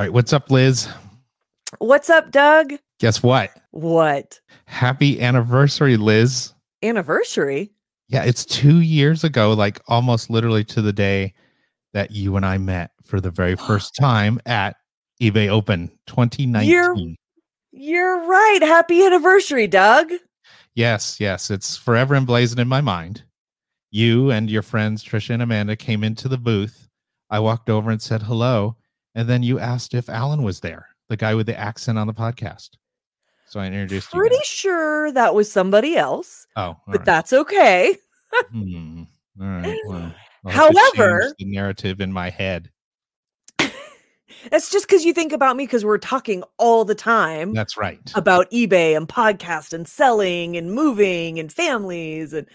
All right, what's up, Liz? What's up, Doug? Guess what? What? Happy anniversary, Liz. Anniversary? Yeah, it's two years ago, like almost literally to the day that you and I met for the very first time at eBay Open 2019. You're, you're right. Happy anniversary, Doug. Yes, yes. It's forever emblazoned in my mind. You and your friends, Trisha and Amanda, came into the booth. I walked over and said hello. And then you asked if Alan was there, the guy with the accent on the podcast. So I introduced Pretty you. sure that was somebody else, Oh, but right. that's okay. Hmm. All right. Well, I'll have to change However- the narrative in my head. That's just because you think about me because we're talking all the time That's right. about eBay and podcast and selling and moving and families. And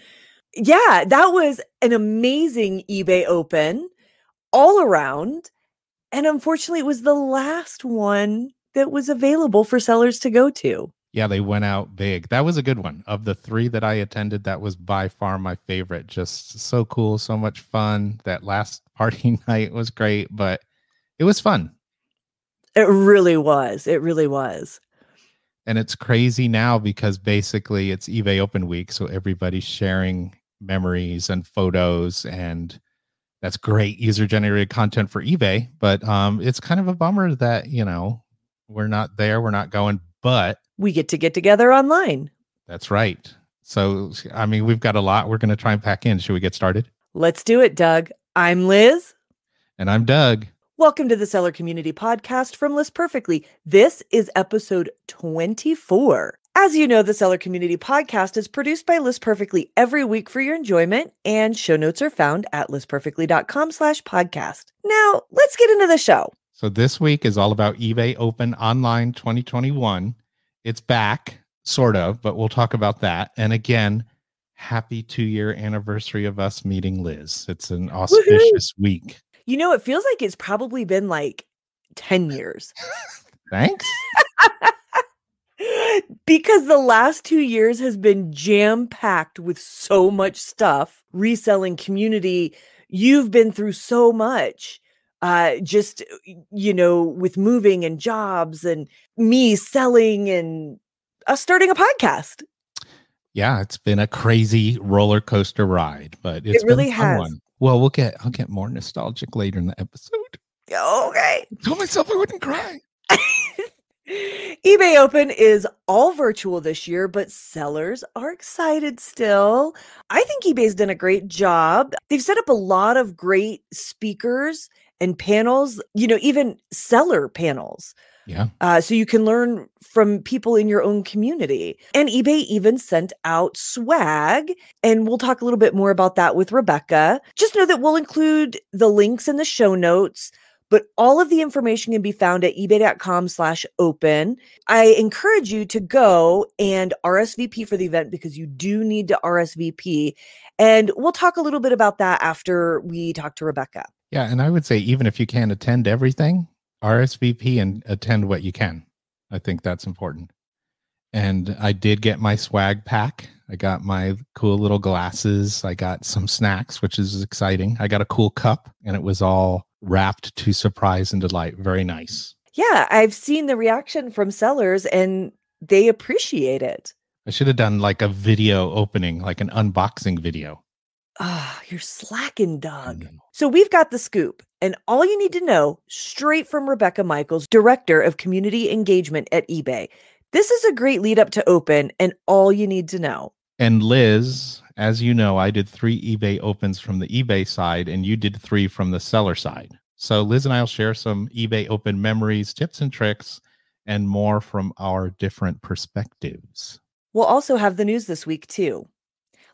yeah, that was an amazing eBay open all around. And unfortunately, it was the last one that was available for sellers to go to. Yeah, they went out big. That was a good one. Of the three that I attended, that was by far my favorite. Just so cool, so much fun. That last party night was great, but it was fun. It really was. It really was. And it's crazy now because basically it's eBay Open Week. So everybody's sharing memories and photos. And that's great user generated content for eBay. But um, it's kind of a bummer that, you know, we're not there, we're not going, but We get to get together online. That's right. So, I mean, we've got a lot we're going to try and pack in. Should we get started? Let's do it, Doug. I'm Liz. And I'm Doug. Welcome to the Seller Community Podcast from List Perfectly. This is episode 24. As you know, the Seller Community Podcast is produced by List Perfectly every week for your enjoyment, and show notes are found at listperfectly.com slash podcast. Now, let's get into the show. So, this week is all about eBay Open Online 2021. It's back, sort of, but we'll talk about that. And again, happy two year anniversary of us meeting Liz. It's an auspicious week. You know, it feels like it's probably been like 10 years. Thanks. because the last two years has been jam packed with so much stuff reselling community you've been through so much uh just you know with moving and jobs and me selling and us starting a podcast Yeah, it's been a crazy roller coaster ride, but it's been a really fun has. one. Well, we'll get I'll get more nostalgic later in the episode. okay I told myself I wouldn't cry. eBay Open is all virtual this year, but sellers are excited still. I think eBay's done a great job. They've set up a lot of great speakers and panels, you know, even seller panels. Yeah. Uh, so you can learn from people in your own community. And eBay even sent out swag. And we'll talk a little bit more about that with Rebecca. Just know that we'll include the links in the show notes. But all of the information can be found at ebay.com slash open. I encourage you to go and RSVP for the event because you do need to RSVP. And we'll talk a little bit about that after we talk to Rebecca. Yeah, and I would say even if you can't attend everything, RSVP and attend what you can. I think that's important. And I did get my swag pack. I got my cool little glasses. I got some snacks, which is exciting. I got a cool cup, and it was all wrapped to surprise and delight. Very nice. Yeah, I've seen the reaction from sellers and they appreciate it. I should have done like a video opening, like an unboxing video. Ah, you're slacking, Doug. So we've got the scoop, and all you need to know straight from Rebecca Michals, Director of Community Engagement at eBay. This is a great lead up to open, and all you need to know. And Liz, as you know, I did three eBay opens from the eBay side, and you did three from the seller side. So Liz and I will share some eBay open memories, tips and tricks, and more from our different perspectives. We'll also have the news this week, too.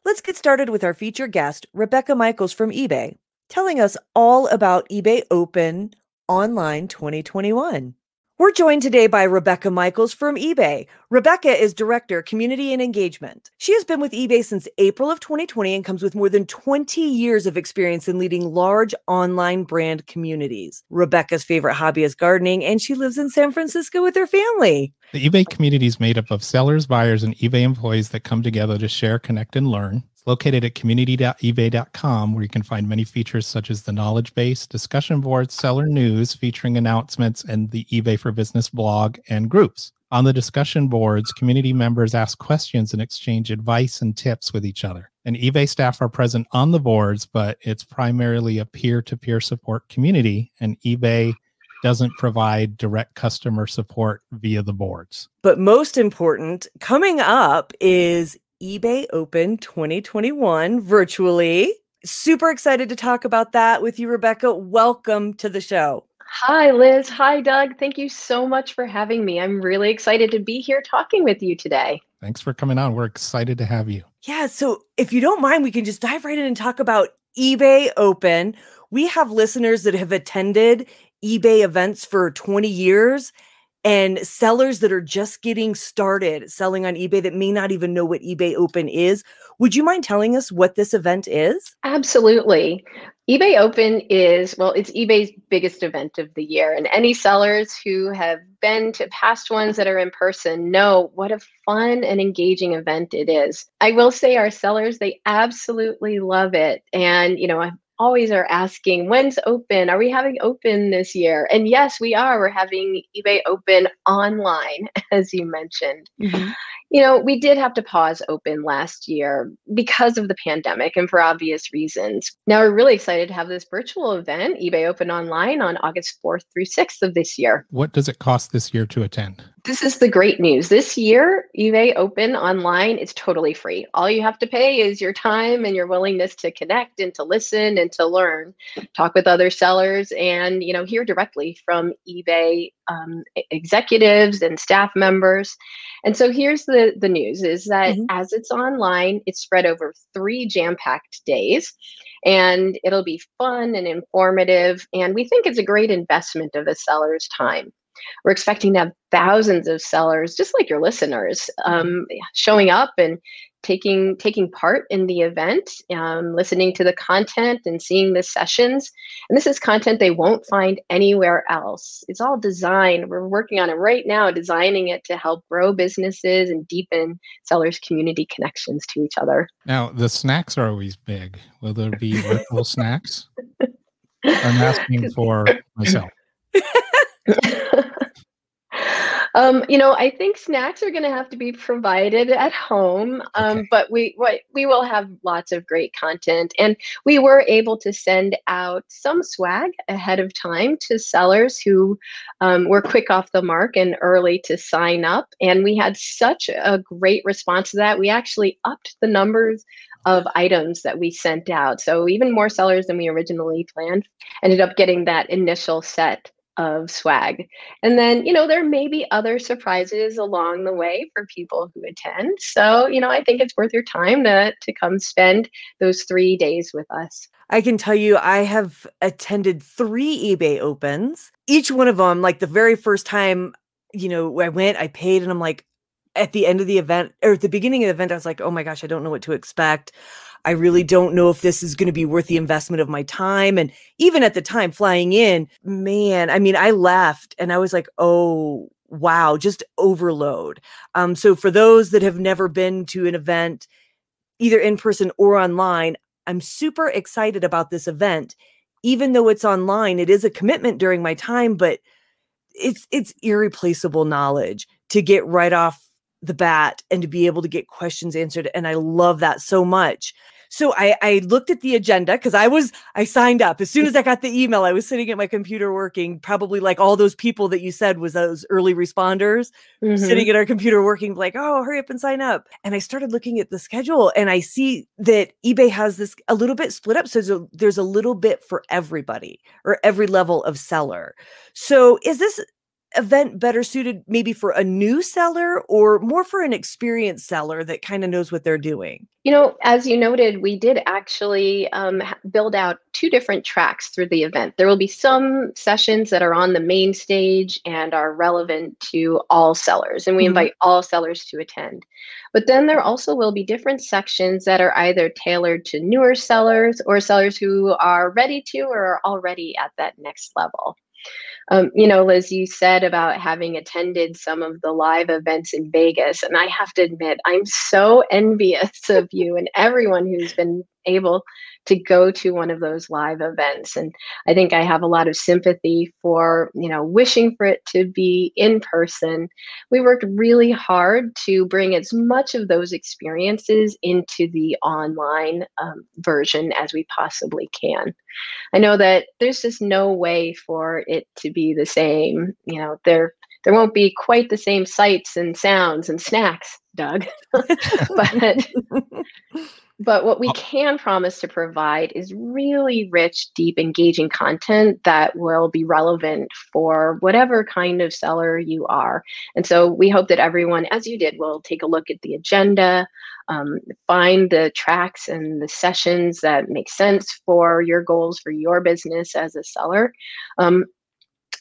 Let's get started with our featured guest, Rebecca Michals from eBay, telling us all about eBay Open Online 2021. We're joined today by Rebecca Michals from eBay. Rebecca is Director, Community and Engagement. She has been with eBay since April of 2020 and comes with more than 20 years of experience in leading large online brand communities. Rebecca's favorite hobby is gardening, and she lives in San Francisco with her family. The eBay community is made up of sellers, buyers, and eBay employees that come together to share, connect, and learn. It's located at community.ebay.com, where you can find many features such as the knowledge base, discussion boards, seller news featuring announcements, and the eBay for Business blog and groups. On the discussion boards, community members ask questions and exchange advice and tips with each other. And eBay staff are present on the boards, but it's primarily a peer to peer support community, and eBay doesn't provide direct customer support via the boards. But most important, coming up is eBay Open 2021 virtually. Super excited to talk about that with you, Rebecca. Welcome to the show. Hi, Liz. Hi, Doug. Thank you so much for having me. I'm really excited to be here talking with you today. Thanks for coming on. We're excited to have you. Yeah. So, if you don't mind, we can just dive right in and talk about eBay Open. We have listeners that have attended eBay events for 20 years and sellers that are just getting started selling on eBay that may not even know what eBay Open is. Would you mind telling us what this event is? Absolutely. eBay Open is, well, it's eBay's biggest event of the year. And any sellers who have been to past ones that are in person know what a fun and engaging event it is. I will say our sellers, they absolutely love it. And, you know, always are asking, when's open? Are we having open this year? And yes, we are. We're having eBay open online, as you mentioned. Mm-hmm. You know, we did have to pause open last year because of the pandemic and for obvious reasons. Now we're really excited to have this virtual event, eBay Open Online, on August 4th through 6th of this year. What does it cost this year to attend? This is the great news. This year, eBay Open online is totally free. All you have to pay is your time and your willingness to connect and to listen and to learn, talk with other sellers, and you know hear directly from eBay um, executives and staff members. And so here's the the news: is that mm-hmm. as it's online, it's spread over three jam-packed days, and it'll be fun and informative. And we think it's a great investment of a seller's time. We're expecting to have thousands of sellers, just like your listeners, um, showing up and taking taking part in the event, um, listening to the content and seeing the sessions. And this is content they won't find anywhere else. It's all designed. We're working on it right now, designing it to help grow businesses and deepen sellers' community connections to each other. Now, the snacks are always big. Will there be virtual snacks? I'm asking for myself. um, you know, I think snacks are going to have to be provided at home, um, okay. but we we will have lots of great content, and we were able to send out some swag ahead of time to sellers who um, were quick off the mark and early to sign up, and we had such a great response to that. We actually upped the numbers of items that we sent out. So even more sellers than we originally planned ended up getting that initial set of swag. And then, you know, there may be other surprises along the way for people who attend. So, you know, I think it's worth your time to to come spend those 3 days with us. I can tell you I have attended 3 eBay opens. Each one of them like the very first time, you know, I went, I paid and I'm like at the end of the event or at the beginning of the event I was like, "Oh my gosh, I don't know what to expect." I really don't know if this is going to be worth the investment of my time. And even at the time flying in, man, I mean, I left and I was like, oh, wow, just overload. Um, so for those that have never been to an event, either in person or online, I'm super excited about this event. Even though it's online, it is a commitment during my time, but it's it's irreplaceable knowledge to get right off the bat and to be able to get questions answered and i love that so much so I, I looked at the agenda because I was I signed up as soon as I got the email. I was sitting at my computer working, probably like all those people that you said was those early responders mm-hmm. sitting at our computer working, like, oh, hurry up and sign up. And I started looking at the schedule and I see that eBay has this a little bit split up. So there's a, there's a little bit for everybody or every level of seller. So is this event better suited maybe for a new seller or more for an experienced seller that kind of knows what they're doing? You know, as you noted, we did actually um, build out two different tracks through the event. There will be some sessions that are on the main stage and are relevant to all sellers, and we mm-hmm. invite all sellers to attend. But then there also will be different sections that are either tailored to newer sellers or sellers who are ready to or are already at that next level. Um, you know, Liz, you said about having attended some of the live events in Vegas, and I have to admit, I'm so envious of you and everyone who's been able to go to one of those live events. And i think i have a lot of sympathy for you know wishing for it to be in person. We worked really hard to bring as much of those experiences into the online um, version as we possibly can. I know that there's just no way for it to be the same. You know there there won't be quite the same sights and sounds and snacks doug but but what we can promise to provide is really rich, deep, engaging content that will be relevant for whatever kind of seller you are. And so we hope that everyone, as you did, will take a look at the agenda, um, find the tracks and the sessions that make sense for your goals for your business as a seller. Um,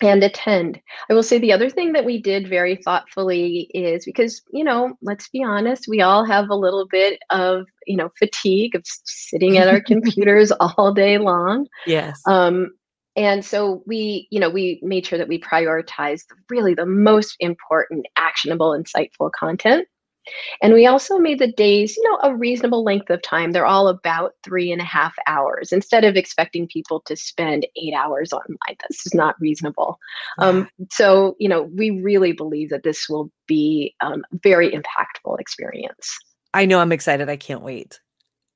and attend. I will say the other thing that we did very thoughtfully is because, you know, let's be honest, we all have a little bit of, you know, fatigue of sitting at our computers all day long. Yes. Um, and so we, you know, we made sure that we prioritized really the most important, actionable, insightful content. And we also made the days, you know, a reasonable length of time. They're all about three and a half hours instead of expecting people to spend eight hours online. This is not reasonable. Yeah. Um, so, you know, we really believe that this will be um, a very impactful experience. I know I'm excited. I can't wait.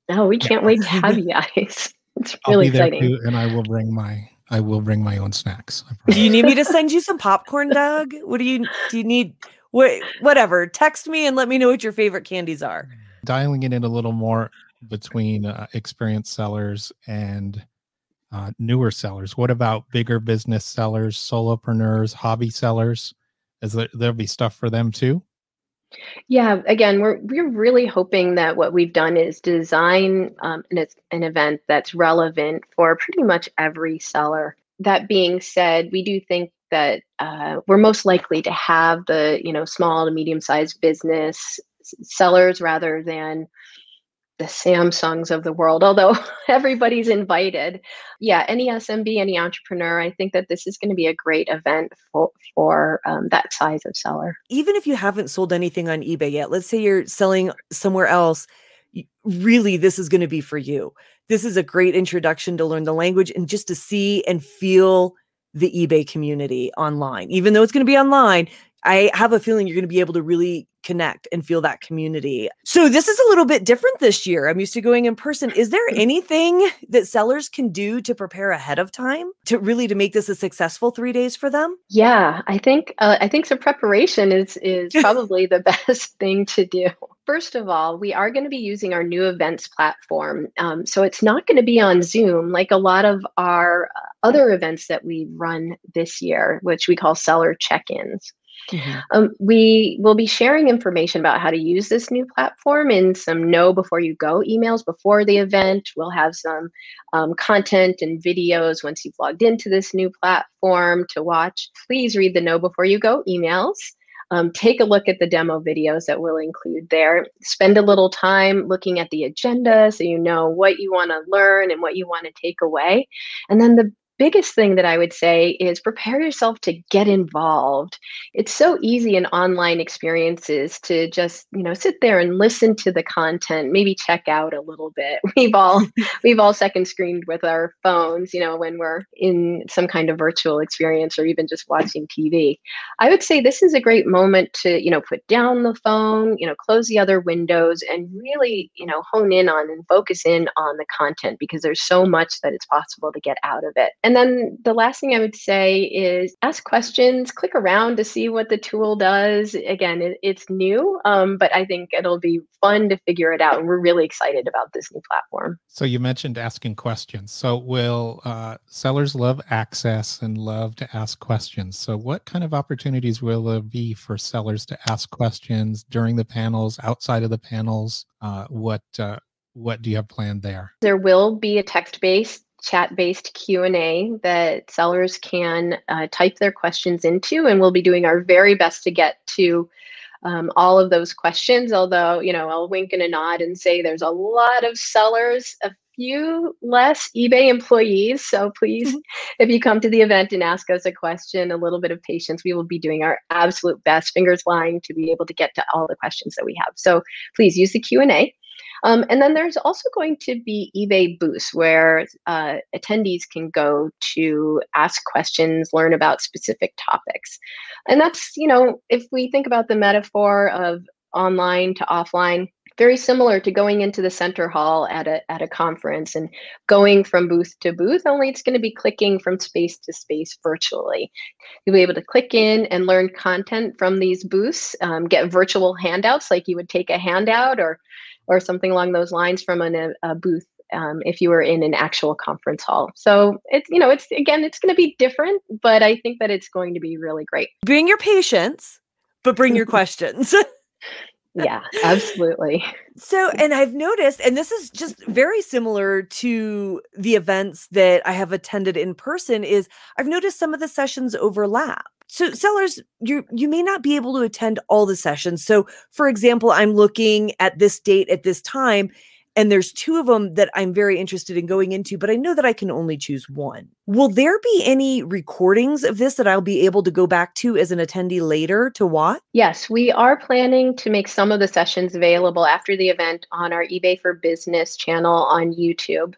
No, we can't yeah. wait to have you guys. It's really exciting. Too, and I will bring my I will bring my own snacks. Do you need me to send you some popcorn, Doug? What do you do? You need Wait, whatever. Text me and let me know what your favorite candies are. Dialing it in a little more between uh, experienced sellers and uh, newer sellers. What about bigger business sellers, solopreneurs, hobby sellers? Is there there'll be stuff for them too? Yeah, again, we're we're really hoping that what we've done is design um, an, an event that's relevant for pretty much every seller. That being said, we do think that uh, we're most likely to have the you know small to medium sized business sellers rather than the Samsungs of the world, although everybody's invited. Yeah, any SMB, any entrepreneur, I think that this is going to be a great event for, for um, that size of seller. Even if you haven't sold anything on eBay yet, let's say you're selling somewhere else, really, this is going to be for you. This is a great introduction to learn the language and just to see and feel the eBay community online. Even though it's going to be online, I have a feeling you're going to be able to really connect and feel that community. So this is a little bit different this year. I'm used to going in person. Is there mm. anything that sellers can do to prepare ahead of time to really to make this a successful 3 days for them? Yeah, I think uh, I think some preparation is is probably the best thing to do. First of all, we are going to be using our new events platform. Um, so it's not going to be on Zoom like a lot of our uh, other events that we run this year, which we call seller check ins. Mm-hmm. Um, we will be sharing information about how to use this new platform in some know before you go emails before the event. We'll have some um, content and videos once you've logged into this new platform to watch. Please read the know before you go emails. Um, take a look at the demo videos that we'll include there. Spend a little time looking at the agenda so you know what you want to learn and what you want to take away. And then the biggest thing that I would say is prepare yourself to get involved. It's so easy in online experiences to just, you know, sit there and listen to the content, maybe check out a little bit. We've all we've all second screened with our phones, you know, when we're in some kind of virtual experience or even just watching TV. I would say this is a great moment to, you know, put down the phone, you know, close the other windows and really, you know, hone in on and focus in on the content because there's so much that it's possible to get out of it. And then the last thing I would say is ask questions, click around to see what the tool does. Again, it, it's new, um, but I think it'll be fun to figure it out. And we're really excited about this new platform. So you mentioned asking questions. So will uh, sellers love access and love to ask questions? So what kind of opportunities will there be for sellers to ask questions during the panels, outside of the panels? Uh, what uh, what do you have planned there? There will be a text-based chat-based Q&A that sellers can uh, type their questions into, and we'll be doing our very best to get to um, all of those questions. Although, you know, I'll wink and a nod and say there's a lot of sellers, a few less eBay employees. So please, mm-hmm. if you come to the event and ask us a question, a little bit of patience. We will be doing our absolute best, fingers lying, to be able to get to all the questions that we have. So please use the Q and A. Um, and then there's also going to be eBay booths where uh, attendees can go to ask questions, learn about specific topics. And that's, you know, if we think about the metaphor of online to offline, very similar to going into the center hall at a at a conference and going from booth to booth only it's going to be clicking from space to space virtually you'll be able to click in and learn content from these booths um, get virtual handouts like you would take a handout or or something along those lines from an, a booth um, if you were in an actual conference hall. So it's you know it's again it's going to be different, but I think that it's going to be really great. Bring your patience, but bring your questions. yeah, absolutely. So, and I've noticed, and this is just very similar to the events that I have attended in person, is I've noticed some of the sessions overlap so sellers you you may not be able to attend all the sessions so for example i'm looking at this date at this time and there's two of them that I'm very interested in going into, but I know that I can only choose one. Will there be any recordings of this that I'll be able to go back to as an attendee later to watch? Yes, we are planning to make some of the sessions available after the event on our eBay for Business channel on YouTube.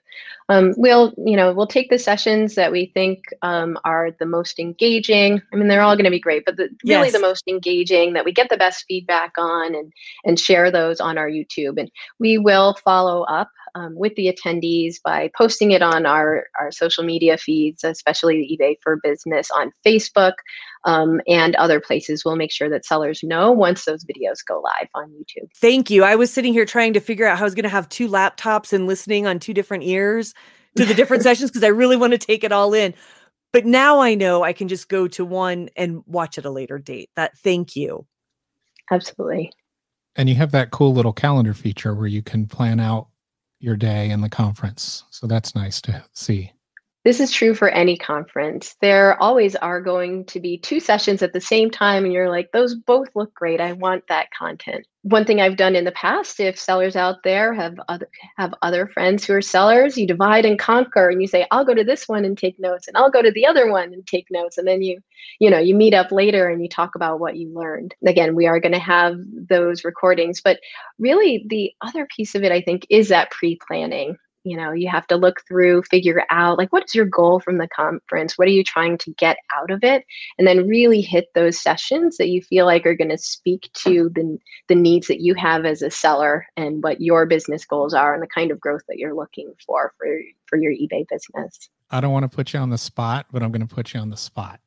Um, we'll, you know, we'll take the sessions that we think um, are the most engaging. I mean, they're all going to be great, but the, really yes. the most engaging that we get the best feedback on, and and share those on our YouTube. And we will follow up um, with the attendees by posting it on our our social media feeds, especially eBay for Business on Facebook um, and other places. We'll make sure that sellers know once those videos go live on YouTube. Thank you. I was sitting here trying to figure out how I was going to have two laptops and listening on two different ears to the different sessions because I really want to take it all in. But now I know I can just go to one and watch at a later date. That thank you. Absolutely. And you have that cool little calendar feature where you can plan out your day in the conference. So that's nice to see. This is true for any conference. There always are going to be two sessions at the same time, and you're like, those both look great. I want that content. One thing I've done in the past, if sellers out there have other have other friends who are sellers, you divide and conquer, and you say, I'll go to this one and take notes, and I'll go to the other one and take notes, and then you, you know, you meet up later and you talk about what you learned. Again, we are going to have those recordings, but really the other piece of it, I think, is that pre-planning you know you have to look through figure out like what is your goal from the conference what are you trying to get out of it and then really hit those sessions that you feel like are going to speak to the, the needs that you have as a seller and what your business goals are and the kind of growth that you're looking for for, for your ebay business i don't want to put you on the spot but i'm going to put you on the spot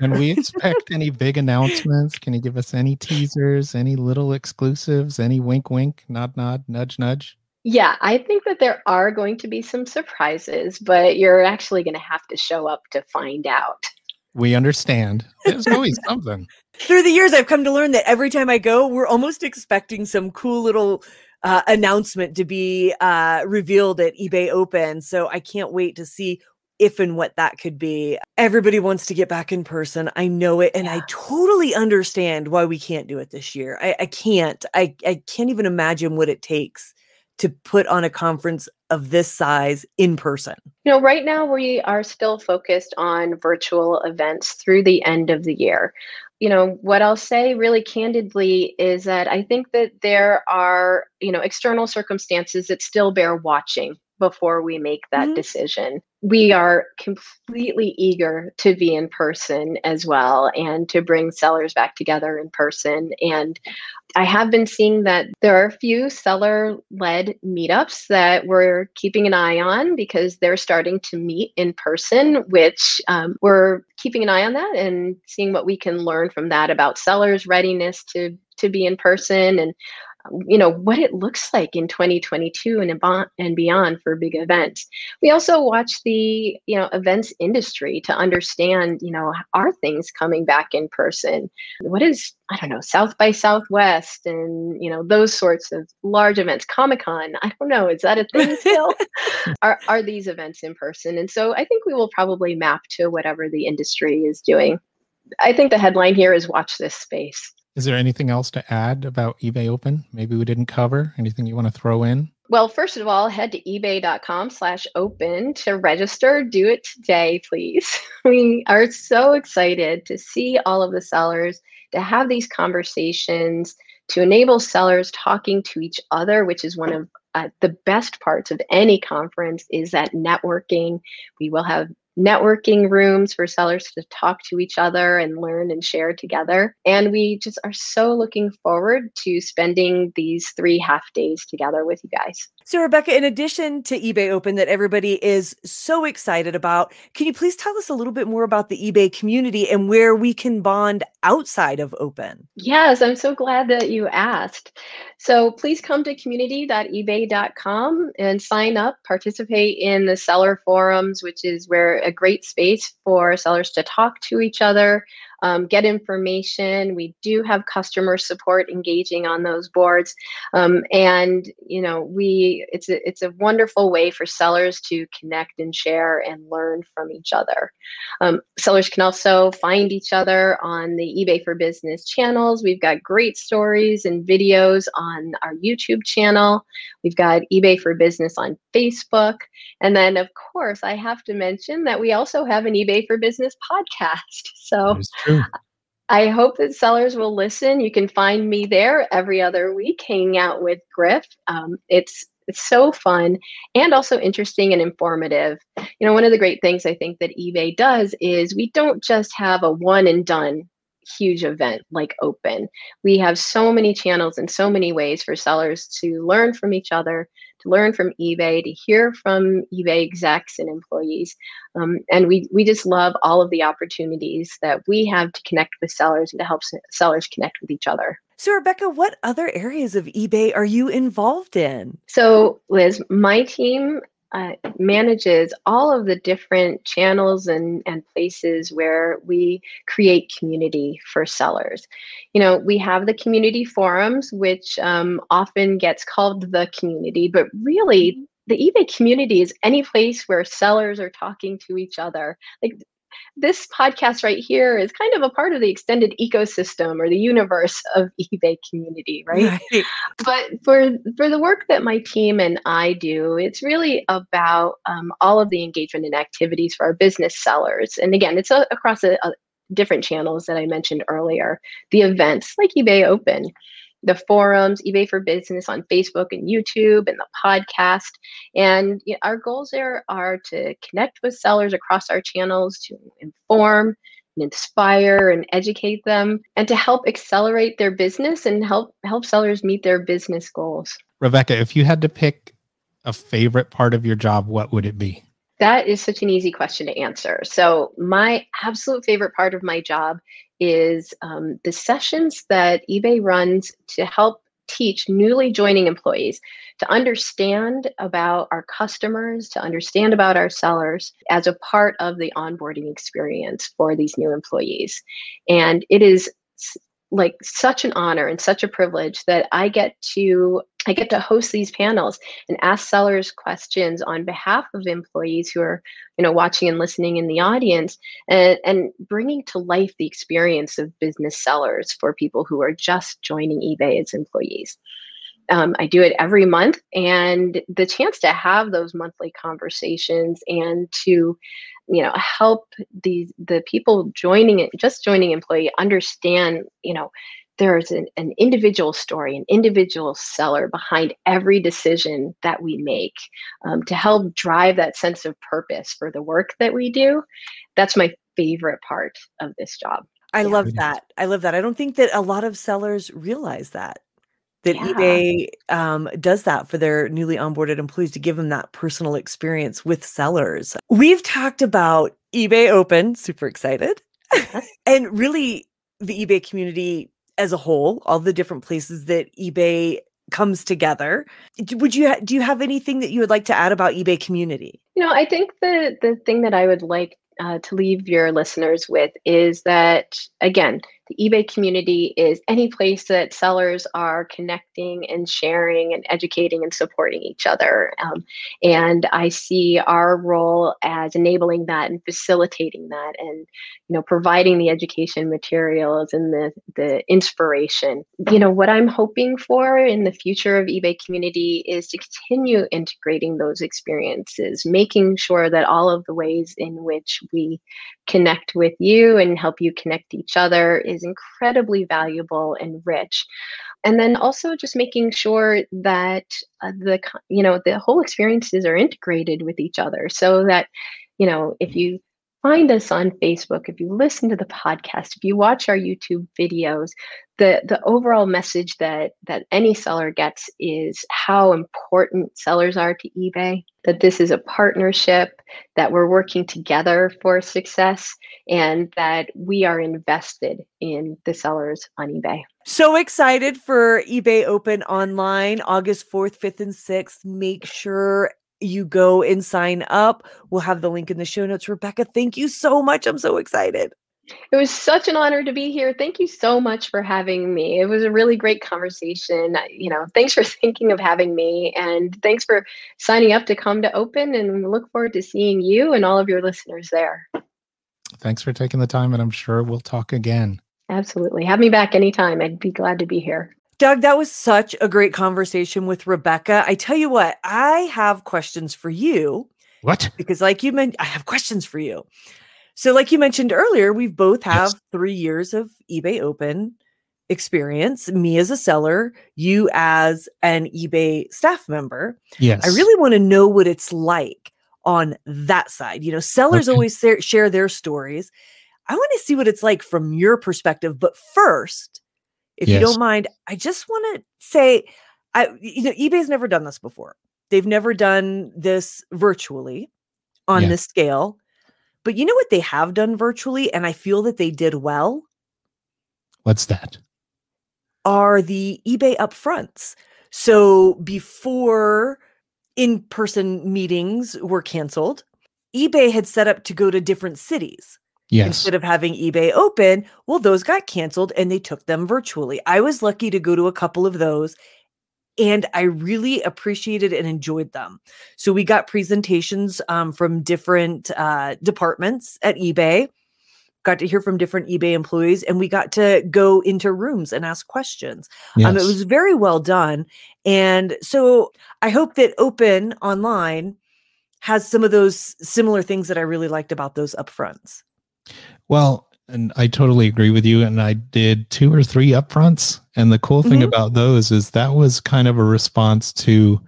can we expect any big announcements? Can you give us any teasers, any little exclusives, any wink, wink, nod, nod, nudge, nudge? Yeah, I think that there are going to be some surprises, but you're actually going to have to show up to find out. We understand. There's always something. Through the years, I've come to learn that every time I go, we're almost expecting some cool little uh, announcement to be uh, revealed at eBay Open. So I can't wait to see if and what that could be. Everybody wants to get back in person. I know it. And yeah. I totally understand why we can't do it this year. I, I can't. I, I can't even imagine what it takes to put on a conference of this size in person? You know, right now we are still focused on virtual events through the end of the year. You know, what I'll say really candidly is that I think that there are, you know, external circumstances that still bear watching before we make that mm-hmm. decision. We are completely eager to be in person as well and to bring sellers back together in person. And I have been seeing that there are a few seller led meetups that we're keeping an eye on because they're starting to meet in person, which um, we're keeping an eye on that and seeing what we can learn from that about sellers' readiness to to be in person and you know what it looks like in 2022 and and beyond for big events. We also watch the you know events industry to understand you know are things coming back in person? What is i don't know south by southwest and you know those sorts of large events? Comic-con? I don't know. Is that a thing still? Are, are these events in person? And so i think we will probably map to whatever the industry is doing. I think the headline here is watch this space is there anything else to add about eBay Open? Maybe we didn't cover anything you want to throw in? Well, first of all, head to ebay.com slash open to register. Do it today, please. We are so excited to see all of the sellers, to have these conversations, to enable sellers talking to each other, which is one of uh, the best parts of any conference is that networking. We will have networking rooms for sellers to talk to each other and learn and share together. And we just are so looking forward to spending these three half days together with you guys. So, Rebecca, in addition to eBay Open that everybody is so excited about, can you please tell us a little bit more about the eBay community and where we can bond outside of Open? Yes, I'm so glad that you asked. So, please come to community.ebay.com and sign up, participate in the seller forums, which is where a great space for sellers to talk to each other, um, get information. We do have customer support engaging on those boards, um, and you know we it's a it's a wonderful way for sellers to connect and share and learn from each other. Um, sellers can also find each other on the eBay for Business channels. We've got great stories and videos on our YouTube channel. We've got eBay for Business on Facebook, and then of course I have to mention that we also have an eBay for Business podcast. So true. I hope that sellers will listen. You can find me there every other week, hanging out with Griff. Um, it's it's so fun and also interesting and informative. You know, one of the great things I think that eBay does is we don't just have a one and done huge event like open we have so many channels and so many ways for sellers to learn from each other to learn from eBay, to hear from eBay execs and employees. Um, and we, we just love all of the opportunities that we have to connect with sellers and to help sellers connect with each other. So, Rebecca, what other areas of eBay are you involved in? So, Liz, my team uh, manages all of the different channels and, and places where we create community for sellers. You know, we have the community forums, which um, often gets called the community, but really mm-hmm. the eBay community is any place where sellers are talking to each other. Like this podcast right here is kind of a part of the extended ecosystem or the universe of eBay community, right? right? But for for the work that my team and I do, it's really about um, all of the engagement and activities for our business sellers. And again, it's a, across a, a different channels that I mentioned earlier. The events like eBay Open, the forums, eBay for Business on Facebook and YouTube, and the podcast. And you know, our goals there are to connect with sellers across our channels to inform and inspire and educate them and to help accelerate their business and help help sellers meet their business goals. Rebecca, if you had to pick a favorite part of your job, what would it be? That is such an easy question to answer. So, my absolute favorite part of my job is um, the sessions that eBay runs to help teach newly joining employees to understand about our customers, to understand about our sellers as a part of the onboarding experience for these new employees. And it is like such an honor and such a privilege that I get to I get to host these panels and ask sellers questions on behalf of employees who are, you know, watching and listening in the audience and, and bringing to life the experience of business sellers for people who are just joining eBay as employees. Um, I do it every month, and the chance to have those monthly conversations and to, you know, help these the people joining it, just joining employee understand, you know, there's an, an individual story, an individual seller behind every decision that we make um, to help drive that sense of purpose for the work that we do. That's my favorite part of this job. I yeah. love that. I love that. I don't think that a lot of sellers realize that that yeah. eBay um, does that for their newly onboarded employees to give them that personal experience with sellers. We've talked about eBay Open, super excited, and really the eBay community as a whole, all the different places that eBay comes together. Would you ha- do you have anything that you would like to add about eBay community? You know, I think the the thing that I would like uh, to leave your listeners with is that again, the eBay community is any place that sellers are connecting and sharing and educating and supporting each other. Um, and I see our role as enabling that and facilitating that and you know providing the education materials and the the inspiration. You know what I'm hoping for in the future of eBay community is to continue integrating those experiences, making sure that all of the ways in which we connect with you and help you connect each other is incredibly valuable and rich. And then also just making sure that uh, the you know the whole experiences are integrated with each other so that you know if you find us on Facebook, if you listen to the podcast, if you watch our YouTube videos, the the overall message that that any seller gets is how important sellers are to eBay, that this is a partnership, that we're working together for success, and that we are invested in the sellers on eBay. So excited for eBay Open Online August 4th, 5th, and 6th. Make sure you go and sign up. We'll have the link in the show notes. Rebecca, thank you so much. I'm so excited. It was such an honor to be here. Thank you so much for having me. It was a really great conversation. You know, thanks for thinking of having me and thanks for signing up to come to Open and look forward to seeing you and all of your listeners there. Thanks for taking the time and I'm sure we'll talk again. Absolutely. Have me back anytime. I'd be glad to be here. Doug, that was such a great conversation with Rebecca. I tell you what, I have questions for you. What? Because, like you mentioned, I have questions for you. So, like you mentioned earlier, we both have yes. three years of eBay Open experience. Me as a seller, you as an eBay staff member. Yes. I really want to know what it's like on that side. You know, sellers okay. always share their stories. I want to see what it's like from your perspective. But first, if yes. you don't mind, I just want to say, I you know, eBay's never done this before. They've never done this virtually on yeah. this scale. But you know what they have done virtually, and I feel that they did well. What's that? Are the eBay upfronts. So before in-person meetings were canceled, eBay had set up to go to different cities. Yes. Instead of having eBay open, well, those got canceled and they took them virtually. I was lucky to go to a couple of those and I really appreciated and enjoyed them. So we got presentations um, from different uh, departments at eBay, got to hear from different eBay employees, and we got to go into rooms and ask questions. Yes. Um, it was very well done. And so I hope that Open Online has some of those similar things that I really liked about those upfronts. Well, and I totally agree with you. And I did two or three upfronts. And the cool thing mm-hmm. about those is that was kind of a response to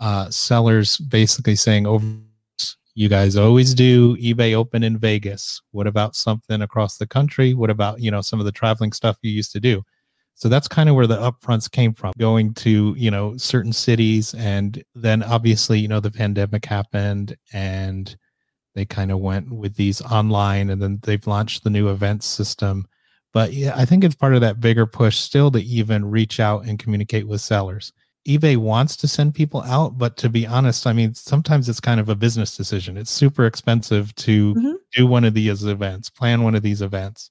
uh, sellers basically saying, "Over, oh, you guys always do eBay Open in Vegas. What about something across the country? What about you know some of the traveling stuff you used to do?" So that's kind of where the upfronts came from, going to you know certain cities, and then obviously you know the pandemic happened, and they kind of went with these online and then they've launched the new events system. But yeah i think it's part of that bigger push still to even reach out and communicate with sellers. ebay wants to send people out but to be honest i mean sometimes it's kind of a business decision. It's super expensive to mm-hmm. do one of these events plan one of these events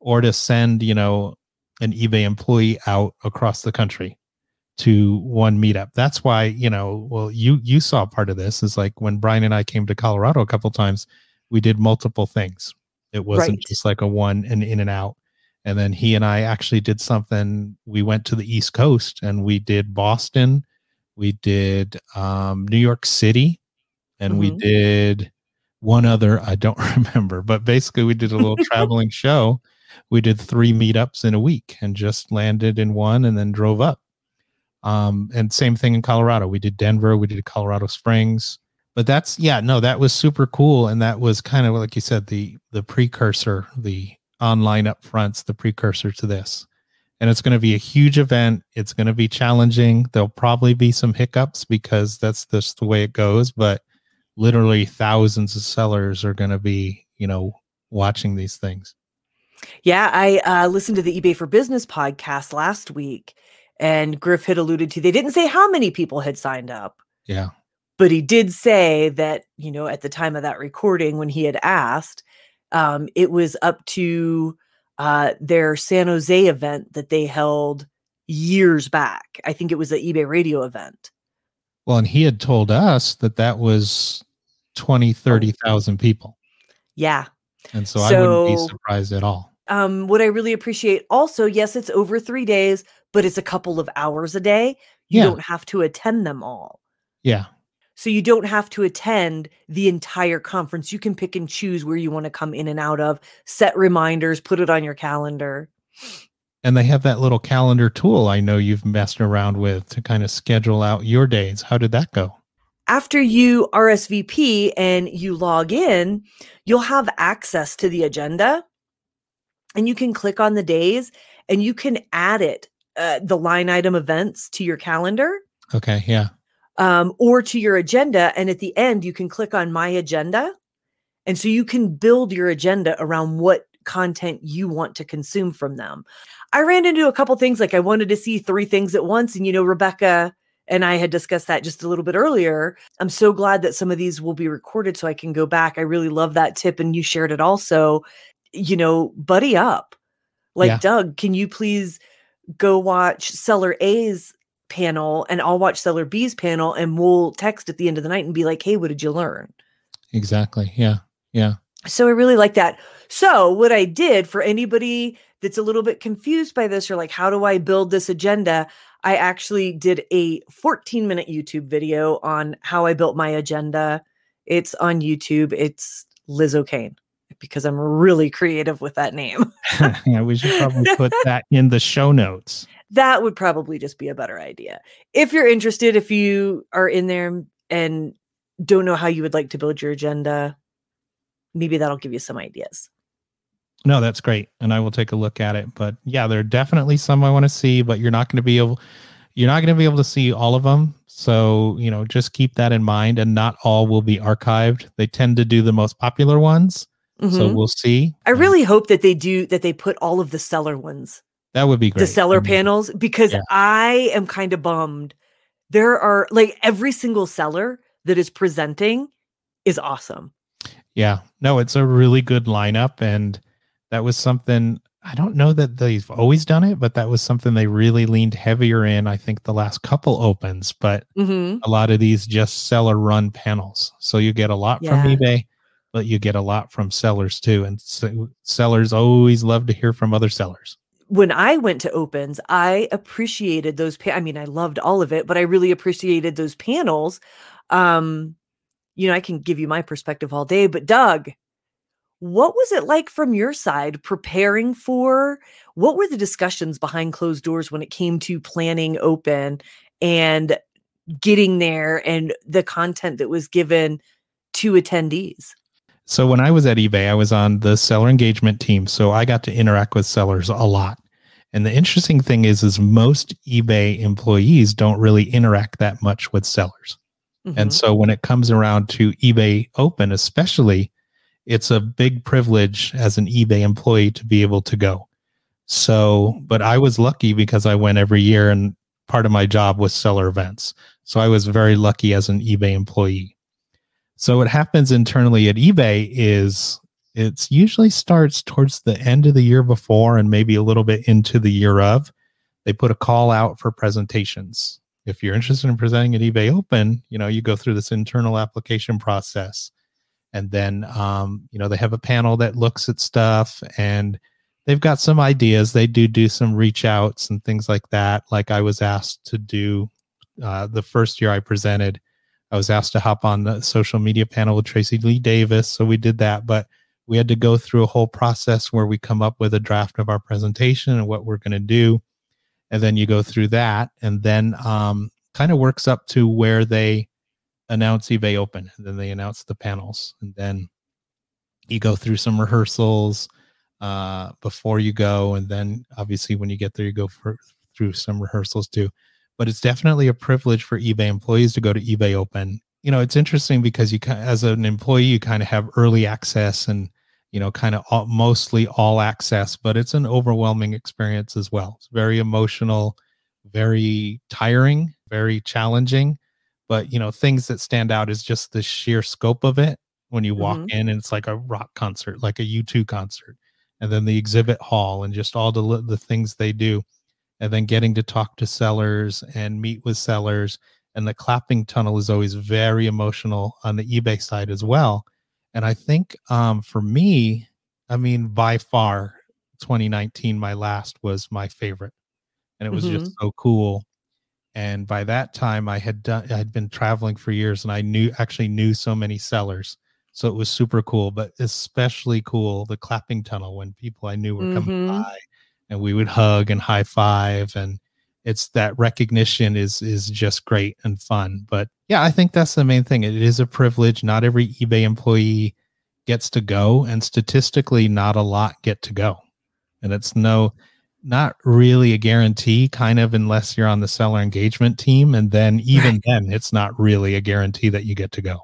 or to send you know an ebay employee out across the country to one meetup. That's why, you know, well, you you saw part of this is like when Brian and I came to Colorado a couple times, we did multiple things. It wasn't right. just like a one and in and out. And then he and I actually did something. We went to the East Coast and we did Boston, we did um, New York City, and mm-hmm. we did one other. I don't remember, but basically we did a little traveling show. We did three meetups in a week and just landed in one and then drove up um, and same thing in Colorado. We did Denver, we did Colorado Springs. But that's yeah, no, that was super cool. And that was kind of like you said, the the precursor, the online upfronts, the precursor to this. And it's going to be a huge event. It's going to be challenging. There'll probably be some hiccups because that's just the way it goes. But literally thousands of sellers are going to be, you know, watching these things. Yeah, I uh, listened to the eBay for Business podcast last week, and Griff had alluded to they didn't say how many people had signed up. Yeah. But he did say that, you know, at the time of that recording, when he had asked, um, it was up to uh, their San Jose event that they held years back. I think it was the eBay radio event. Well, and he had told us that that was 20, 30,000 people. Yeah. And so, I wouldn't be surprised at all. Um, what I really appreciate also, yes, it's over three days, but it's a couple of hours a day. You Yeah. don't have to attend them all. Yeah. So you don't have to attend the entire conference. You can pick and choose where you want to come in and out of, set reminders, put it on your calendar. And they have that little calendar tool I know you've messed around with to kind of schedule out your days. How did that go? After you RSVP and you log in, you'll have access to the agenda and you can click on the days and you can add it, uh, the line item events to your calendar. Okay. Yeah. um, or to your agenda. And at the end, you can click on my agenda. And so you can build your agenda around what content you want to consume from them. I ran into a couple things like I wanted to see three things at once. And, you know, Rebecca and I had discussed that just a little bit earlier. I'm so glad that some of these will be recorded so I can go back. I really love that tip. And you shared it also. You know, buddy up. Like, Yeah. Doug, can you please go watch Seller A's panel and I'll watch Seller B's panel and we'll text at the end of the night and be like, hey, what did you learn? Exactly. Yeah. Yeah. So I really like that. So what I did for anybody that's a little bit confused by this or like, how do I build this agenda? I actually did a 14 minute YouTube video on how I built my agenda. It's on YouTube. It's Liz O'Kane because I'm really creative with that name. yeah. We should probably put that in the show notes. that would probably just be a better idea. If you're interested, if you are in there and don't know how you would like to build your agenda, maybe that'll give you some ideas. No, that's great. And I will take a look at it. But yeah, there are definitely some I want to see, but you're not going to be able you're not going to be able to see all of them. So, you know, just keep that in mind and not all will be archived. They tend to do the most popular ones. So Mhm. we'll see. I really hope that they do that they put all of the seller ones, that would be great. the seller Um, panels, because yeah. I am kind of bummed. There are like every single seller that is presenting is awesome. Yeah. No, it's a really good lineup. And that was something I don't know that they've always done it, but that was something they really leaned heavier in, I think, the last couple opens. But hmm a lot of these just seller run panels. So you get a lot from eBay, but you get a lot from sellers too. And so sellers always love to hear from other sellers. when I went to opens, I appreciated those. Pa- I mean, I loved all of it, but I really appreciated those panels. Um, you know, I can give you my perspective all day, but Doug, what was it like from your side preparing for? What were the discussions behind closed doors when it came to planning open and getting there and the content that was given to attendees? So when I was at eBay, I was on the seller engagement team. So I got to interact with sellers a lot. And the interesting thing is, is most eBay employees don't really interact that much with sellers. And Mhm. so when it comes around to eBay Open, especially, it's a big privilege as an eBay employee to be able to go. So, but I was lucky because I went every year and part of my job was seller events. So I was very lucky as an eBay employee. So what happens internally at eBay is it's usually starts towards the end of the year before and maybe a little bit into the year of. They put a call out for presentations if you're interested in presenting at eBay Open, you know, you go through this internal application process. And then, um, you know, they have a panel that looks at stuff and they've got some ideas. They do do some reach outs and things like that. Like I was asked to do uh, the first year I presented, I was asked to hop on the social media panel with Tracy Lee Davis. So we did that. But we had to go through a whole process where we come up with a draft of our presentation and what we're going to do and then you go through that and then um, kind of works up to where they announce ebay open and then they announce the panels and then you go through some rehearsals uh, before you go and then obviously when you get there you go for, through some rehearsals too but it's definitely a privilege for ebay employees to go to ebay open you know it's interesting because you as an employee you kind of have early access and you know, kind of all, mostly all access, but it's an overwhelming experience as well. It's very emotional, very tiring, very challenging. But, you know, things that stand out is just the sheer scope of it when you walk Mhm. in and it's like a rock concert, like a U2 concert. and then the exhibit hall and just all the the things they do and then getting to talk to sellers and meet with sellers and the clapping tunnel is always very emotional on the ebay side as well and i think um, for me i mean by far 2019 my last was my favorite and it was mm-hmm. just so cool and by that time i had done i had been traveling for years and i knew actually knew so many sellers so it was super cool but especially cool the clapping tunnel when people i knew were coming mm-hmm. by and we would hug and high five and it's that recognition is is just great and fun. But yeah i think that's the main thing. It is a privilege. Not every ebay employee gets to go and statistically not a lot get to go. And it's no not really a guarantee kind of unless you're on the seller engagement team and then even then it's not really a guarantee that you get to go.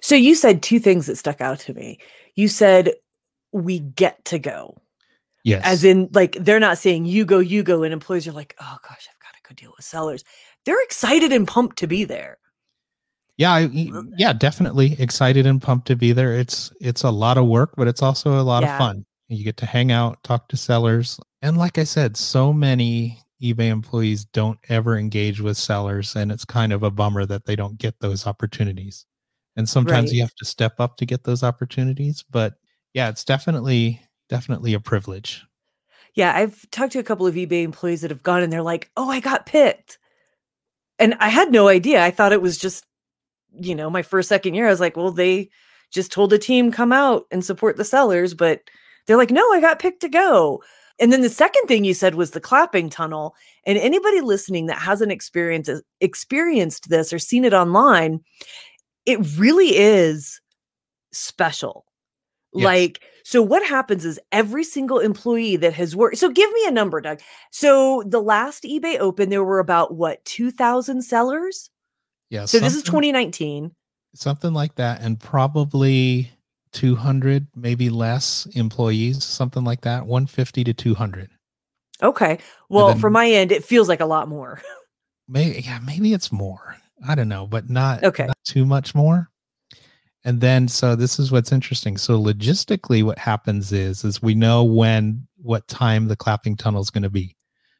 So you said two things that stuck out to me. You said we get to go yes as in like they're not saying you go you go and employees are like oh gosh i've got to go deal with sellers they're excited and pumped to be there yeah I, yeah definitely excited and pumped to be there it's it's a lot of work but it's also a lot yeah. of fun you get to hang out, talk to sellers. And like I said, so many eBay employees don't ever engage with sellers. And it's kind of a bummer that they don't get those opportunities. And sometimes right. you have to step up to get those opportunities. But yeah, it's definitely, definitely a privilege. Yeah. I've talked to a couple of eBay employees that have gone and they're like, oh, I got picked. And I had no idea. I thought it was just, you know, my first, second year. I was like, well, they just told a team come out and support the sellers. But they're like, no, I got picked to go. And then the second thing you said was the clapping tunnel. And anybody listening that hasn't experienced experienced this or seen it online, it really is special. Yes. Like, so what happens is every single employee that has worked. So give me a number, Doug. So the last eBay Open, there were about what, 2,000 sellers? Yeah. So this is 2019. Something like that. And probably 200 maybe less employees something like that 150 to 200 okay well then, from my end it feels like a lot more maybe yeah maybe it's more i don't know but not okay not too much more and then so this is what's interesting. So logistically what happens is is we know when what time the clapping tunnel is going to be.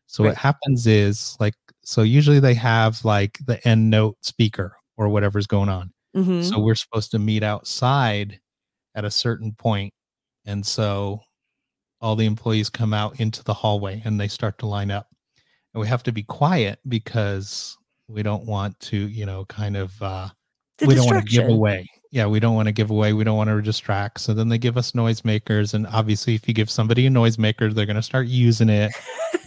So right. what happens is like so usually they have like the end note speaker or whatever's going on. Mm-hmm. so we're supposed to meet outside at a certain point and so all the employees come out into the hallway and they start to line up. And we have to be quiet because we don't want to you know kind of uh we don't want to give away yeah we don't want to give away we don't want to distract so then they give us noisemakers and obviously if you give somebody a noisemaker they're going to start using it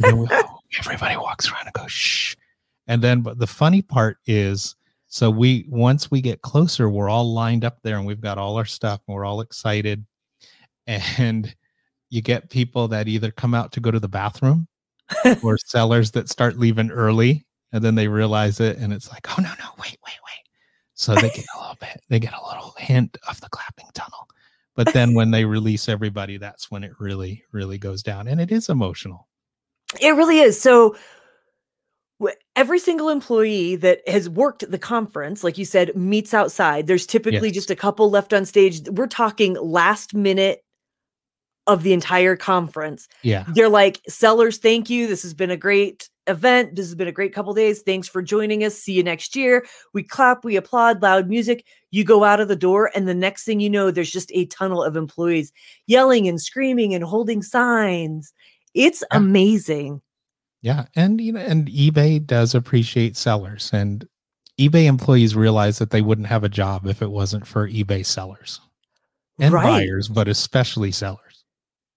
we, oh, everybody walks around and goes shh and then but the funny part is so we once we get closer, we're all lined up there and we've got all our stuff and we're all excited. And you get people that either come out to go to the bathroom or sellers that start leaving early and then they realize it and it's like, oh no, no, wait, wait, wait. So they get a little bit, they get a little hint of the clapping tunnel. But then when they release everybody, that's when it really, really goes down. And it is emotional. It really is. So every single employee that has worked the conference, like you said, meets outside. There's typically yes. just a couple left on stage. We're talking last minute of the entire conference. Yeah. They're like, sellers, thank you. This has been a great event. This has been a great couple days. Thanks for joining us. See you next year. We clap, we applaud, loud music. You go out of the door, and the next thing you know, there's just a tunnel of employees yelling and screaming and holding signs. It's yeah. amazing. Yeah, and you know, and eBay does appreciate sellers, and eBay employees realize that they wouldn't have a job if it wasn't for eBay sellers and right. buyers, but especially sellers.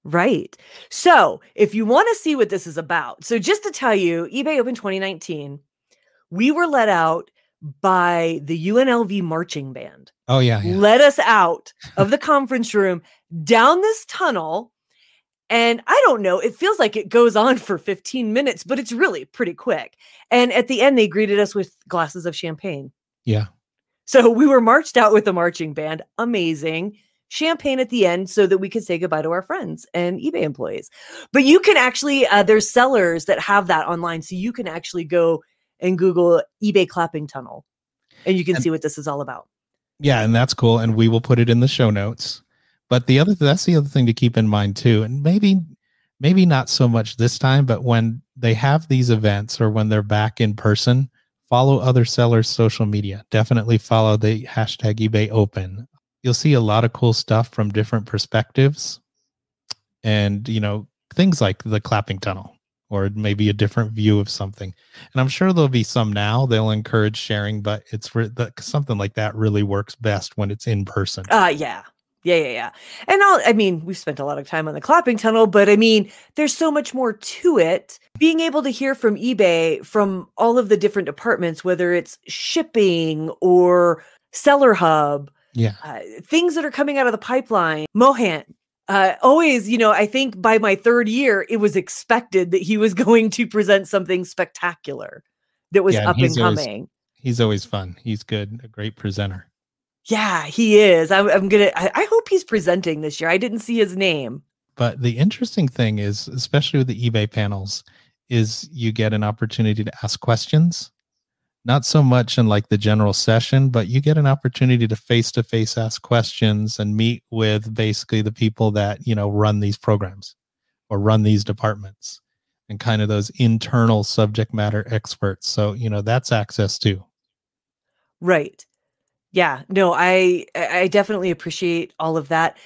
Right. So, if you want to see what this is about, so just to tell you, eBay Open 2019, we were let out by the UNLV marching band. Oh yeah, yeah. Let us out of the conference room down this tunnel and I don't know, it feels like it goes on for 15 minutes, but it's really pretty quick. And at the end, they greeted us with glasses of champagne. Yeah. So we were marched out with the marching band. Amazing. Champagne at the end so that we could say goodbye to our friends and eBay employees. But you can actually, uh, there's sellers that have that online. So you can actually go and Google eBay clapping tunnel and you can and, see what this is all about. Yeah. And that's cool. And we will put it in the show notes But the other that's the other thing to keep in mind too, and maybe maybe not so much this time, but when they have these events or when they're back in person, follow other sellers' social media. Definitely follow the hashtag eBay Open. You'll see a lot of cool stuff from different perspectives, and you know things like the clapping tunnel or maybe a different view of something. And I'm sure there'll be some now. They'll encourage sharing, but it's re- the, something like that really works best when it's in person. Uh yeah. Yeah, yeah, yeah. And I'll, I mean, we've spent a lot of time on the clapping tunnel, but I mean, there's so much more to it. Being able to hear from eBay from all of the different departments, whether it's shipping or seller hub, yeah, uh, things that are coming out of the pipeline. Mohan, uh, always, you know, I think by my third year, it was expected that he was going to present something spectacular that was Yeah, up and he's always- coming. he's always fun. He's good, a great presenter. Yeah, he is. I'm, I'm gonna. I, I hope he's presenting this year. I didn't see his name. But the interesting thing is, especially with the eBay panels, is you get an opportunity to ask questions. Not so much in like the general session, but you get an opportunity to face to face ask questions and meet with basically the people that, you know, run these programs or run these departments and kind of those internal subject matter experts. So, you know, that's access too. Right. Yeah. No, I I definitely appreciate all of that.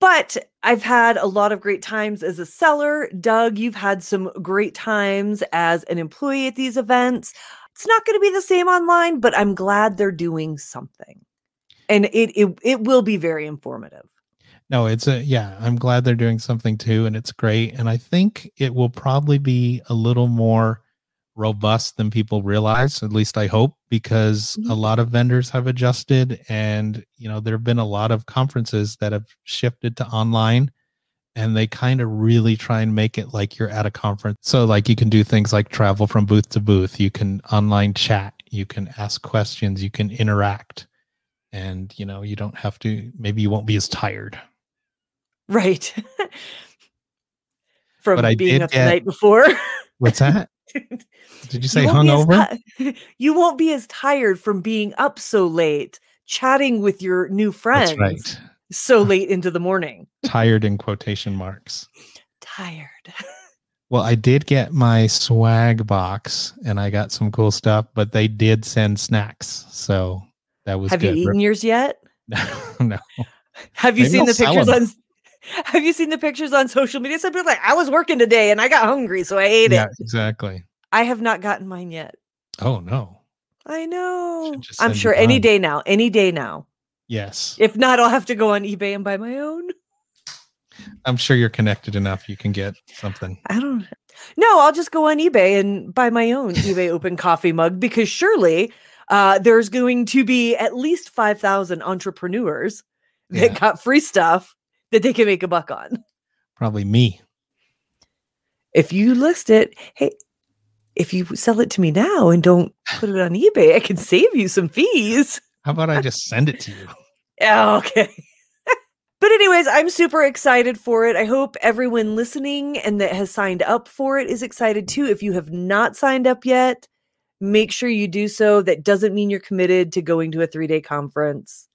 But I've had a lot of great times as a seller. Doug, you've had some great times as an employee at these events. It's not going to be the same online, but I'm glad they're doing something. And it it it will be very informative. No, it's a yeah, I'm glad they're doing something too and it's great and I think it will probably be a little more robust than people realize, at least I hope because a Mhm. lot of vendors have adjusted and you know there've been a lot of conferences that have shifted to online and they kind of really try and make it like you're at a conference. So like you can do things like travel from booth to booth, you can online chat, you can ask questions, you can interact and you know you don't have to maybe you won't be as tired. Right. From But being up get- the night before. What's that? Did you say as hungover? ti- you won't be as tired from being up so late, chatting with your new friends That's right. So late into the morning. Tired in quotation marks. Tired. Well, I did get my swag box and I got some cool stuff, but they did send snacks. So that was Have good. you eaten yours yet? no. Have you Maybe seen I'll the pictures on have you seen the pictures on social media? Some people like, I was working today and I got hungry, so I ate Yeah, it. exactly. I have not gotten mine yet. Oh no. I know. I'm sure any day now. Any day now. Yes. If not, I'll have to go on eBay and buy my own. I'm sure you're connected enough you can get something. I don't No, I'll just go on eBay and buy my own eBay open coffee mug because surely uh, there's going to be at least 5,000 entrepreneurs that Yeah. got free stuff that they can make a buck on. Probably me. If you list it, hey, if you sell it to me now and don't put it on eBay, I can save you some fees. How about I just send it to you? Yeah, oh, okay. but anyways, I'm super excited for it. I hope everyone listening and that has signed up for it is excited too. If you have not signed up yet, make sure you do so. That doesn't mean you're committed to going to a 3-day conference.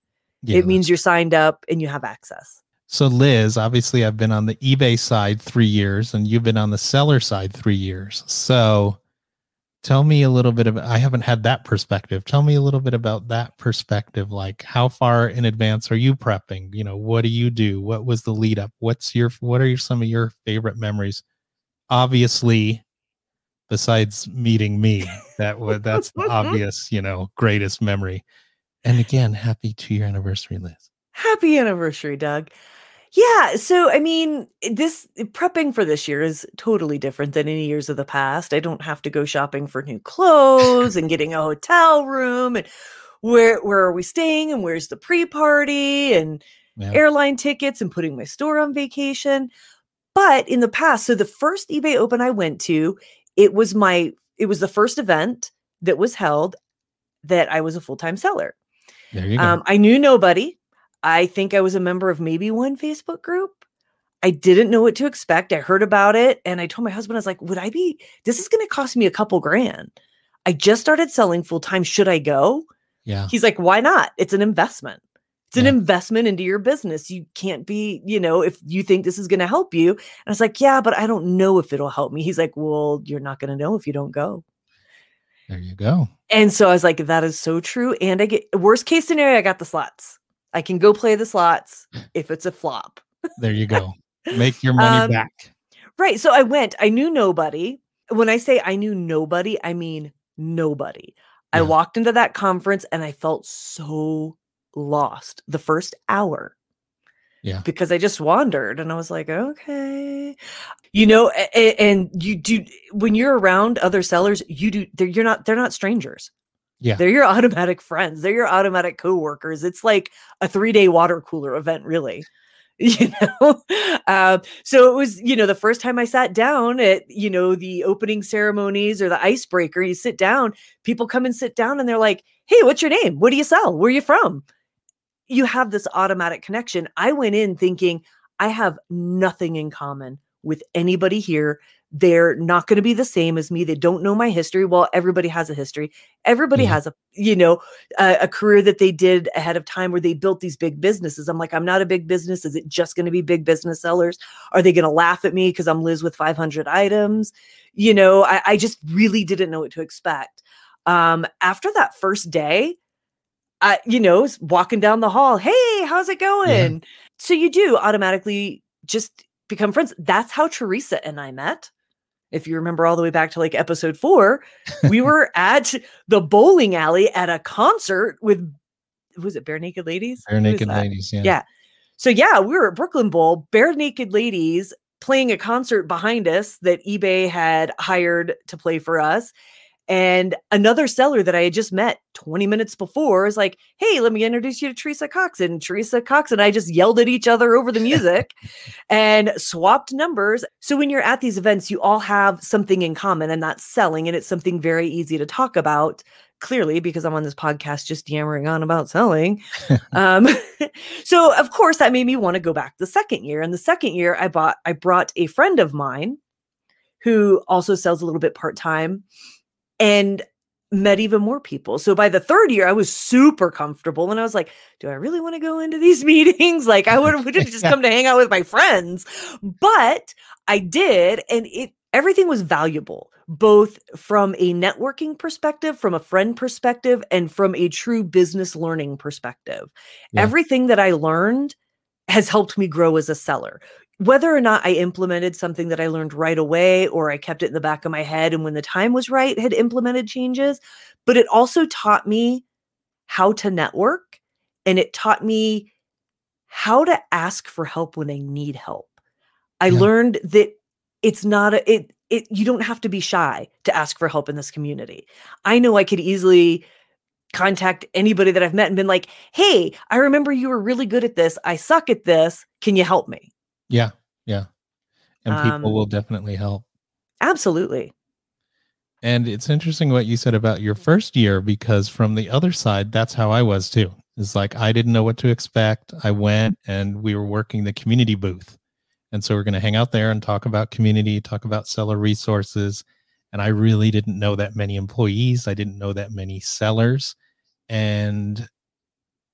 Yeah, it means you're signed up and you have access. So, Liz, obviously, I've been on the eBay side three years, and you've been on the seller side three years. So, tell me a little bit of. I haven't had that perspective. Tell me a little bit about that perspective. Like, how far in advance are you prepping? You know, what do you do? What was the lead up? What's your What are your, some of your favorite memories? Obviously, besides meeting me, that was that's the mm-hmm. obvious, you know, greatest memory. And again, happy two year anniversary, Liz. Happy anniversary, Doug. Yeah, so I mean, this prepping for this year is totally different than any years of the past. I don't have to go shopping for new clothes and getting a hotel room and where where are we staying and where's the pre-party and Yeah. airline tickets and putting my store on vacation. But in the past, so the first eBay Open I went to, it was my it was the first event that was held that I was a full-time seller. There you go. Um, I knew nobody. I think I was a member of maybe one Facebook group. I didn't know what to expect. I heard about it and I told my husband, I was like, would I be, this is going to cost me a couple grand. I just started selling full time. Should I go? yeah. He's like, why not? It's an investment. It's an Yeah. investment into your business. You can't be, you know, if you think this is going to help you. And I was like, yeah, but I don't know if it'll help me. He's like, well, you're not going to know if you don't go. There you go. And so I was like, that is so true. And I get worst case scenario, I got the slots. I can go play the slots if it's a flop. There you go. Make your money Um, back. Right. So I went, I knew nobody. When I say I knew nobody, I mean nobody. I walked into that conference and I felt so lost the first hour. Yeah. Because I just wandered and I was like, okay. You know, a- a- and you do when you're around other sellers, you do they're you're not they're not strangers. Yeah. They're your automatic friends. They're your automatic coworkers. It's like a three-day water cooler event, really. You know, uh, so it was, you know, the first time I sat down at, you know, the opening ceremonies or the icebreaker, you sit down, people come and sit down and they're like, Hey, what's your name? What do you sell? Where are you from? You have this automatic connection. I went in thinking I have nothing in common with anybody here. They're not going to be the same as me. They don't know my history. Well, everybody has a history. Everybody Yeah. has a, you know, a, a career that they did ahead of time where they built these big businesses. I'm like, I'm not a big business. Is it just going to be big business sellers? Are they going to laugh at me because I'm Liz with 500 items? You know, I, I just really didn't know what to expect. Um, after that first day, I, you know, walking down the hall, hey, how's it going? So you do automatically just become friends. That's how Teresa and I met. If you remember all the way back to like episode four, we were at the bowling alley at a concert with was it Barenaked Ladies? Bare naked ladies. Yeah. Yeah. So yeah, we were at Brooklyn Bowl, Barenaked Ladies playing a concert behind us that eBay had hired to play for us. And another seller that I had just met 20 minutes before is like, hey, let me introduce you to Teresa Cox. And Teresa Cox and I just yelled at each other over the music and swapped numbers. So when you're at these events, you all have something in common, and that's selling. And it's something very easy to talk about, clearly, because I'm on this podcast just yammering on about selling. um, so of course that made me want to go back the second year. And the second year I bought I brought a friend of mine who also sells a little bit part-time and met even more people. So by the third year I was super comfortable and I was like, do I really want to go into these meetings? Like I would have just come to hang out with my friends. But I did and it everything was valuable both from a networking perspective, from a friend perspective and from a true business learning perspective Yeah. everything that I learned has helped me grow as a seller. Whether or not I implemented something that I learned right away or I kept it in the back of my head and when the time was right had implemented changes, but it also taught me how to network and it taught me how to ask for help when I need help. I Yeah. learned that it's not a it it you don't have to be shy to ask for help in this community. I know I could easily contact anybody that I've met and been like, "Hey, I remember you were really good at this. I suck at this. Can you help me?" Yeah. Yeah. And people Um, will definitely help. Absolutely. And it's interesting what you said about your first year because from the other side, that's how I was too. It's like I didn't know what to expect. I went and we were working the community booth. And so we're going to hang out there and talk about community, talk about seller resources. And I really didn't know that many employees. I didn't know that many sellers. And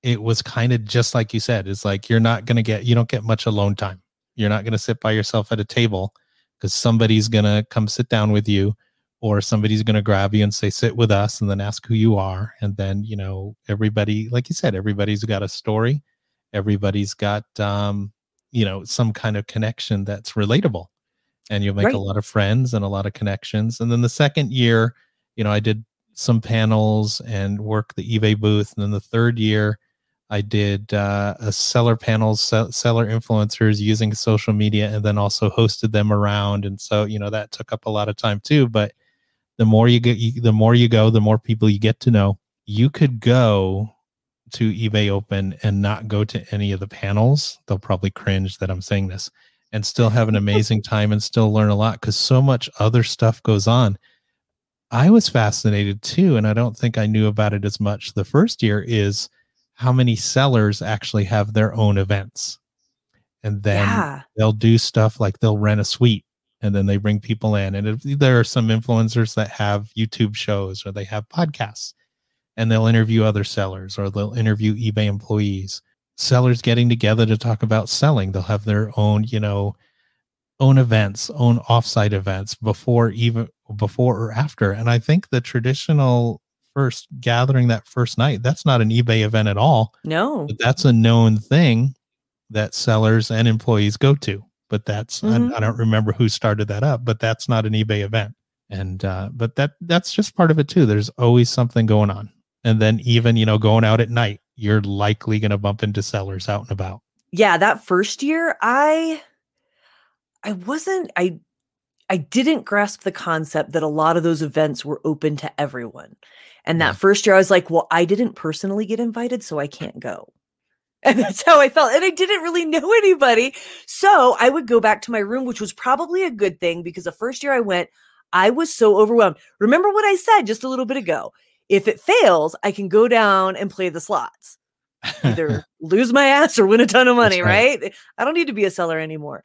it was kind of just like you said, it's like you're not going to get, you don't get much alone time. You're not going to sit by yourself at a table because somebody's going to come sit down with you or somebody's going to grab you and say sit with us and then ask who you are and then you know everybody like you said everybody's got a story everybody's got um you know some kind of connection that's relatable and you'll make Right. a lot of friends and a lot of connections and then the second year you know i did some panels and work the ebay booth and then the third year i did uh, a seller panels seller influencers using social media and then also hosted them around. And so you know that took up a lot of time too but the more you get you, the more you go the more people you get to know. You could go to ebay open and not go to any of the panels. They'll probably cringe that i'm saying this and still have an amazing time and still learn a lot because so much other stuff goes on. I was fascinated too and i don't think i knew about it as much the first year is how many sellers actually have their own events and then yeah. they'll do stuff like they'll rent a suite and then they bring people in and if there are some influencers that have youtube shows or they have podcasts and they'll interview other sellers or they'll interview ebay employees sellers getting together to talk about selling. They'll have their own, you know, own events, own offsite events before even before or after. And I think the traditional first gathering that first night, that's not an eBay event at all. No. But that's a known thing that sellers and employees go to. But that's Mhm. I, I don't remember who started that up, but that's not an eBay event. And uh, but that that's just part of it too. There's always something going on. And then even, you know, going out at night, you're likely gonna bump into sellers out and about. yeah that first year i i wasn't i i didn't grasp the concept that a lot of those events were open to everyone and that first year i was like well i didn't personally get invited so i can't go and that's how i felt and i didn't really know anybody so i would go back to my room which was probably a good thing because the first year i went i was so overwhelmed remember what i said just a little bit ago if it fails i can go down and play the slots either lose my ass or win a ton of money, right. right. Eh, I don't need to be a seller anymore.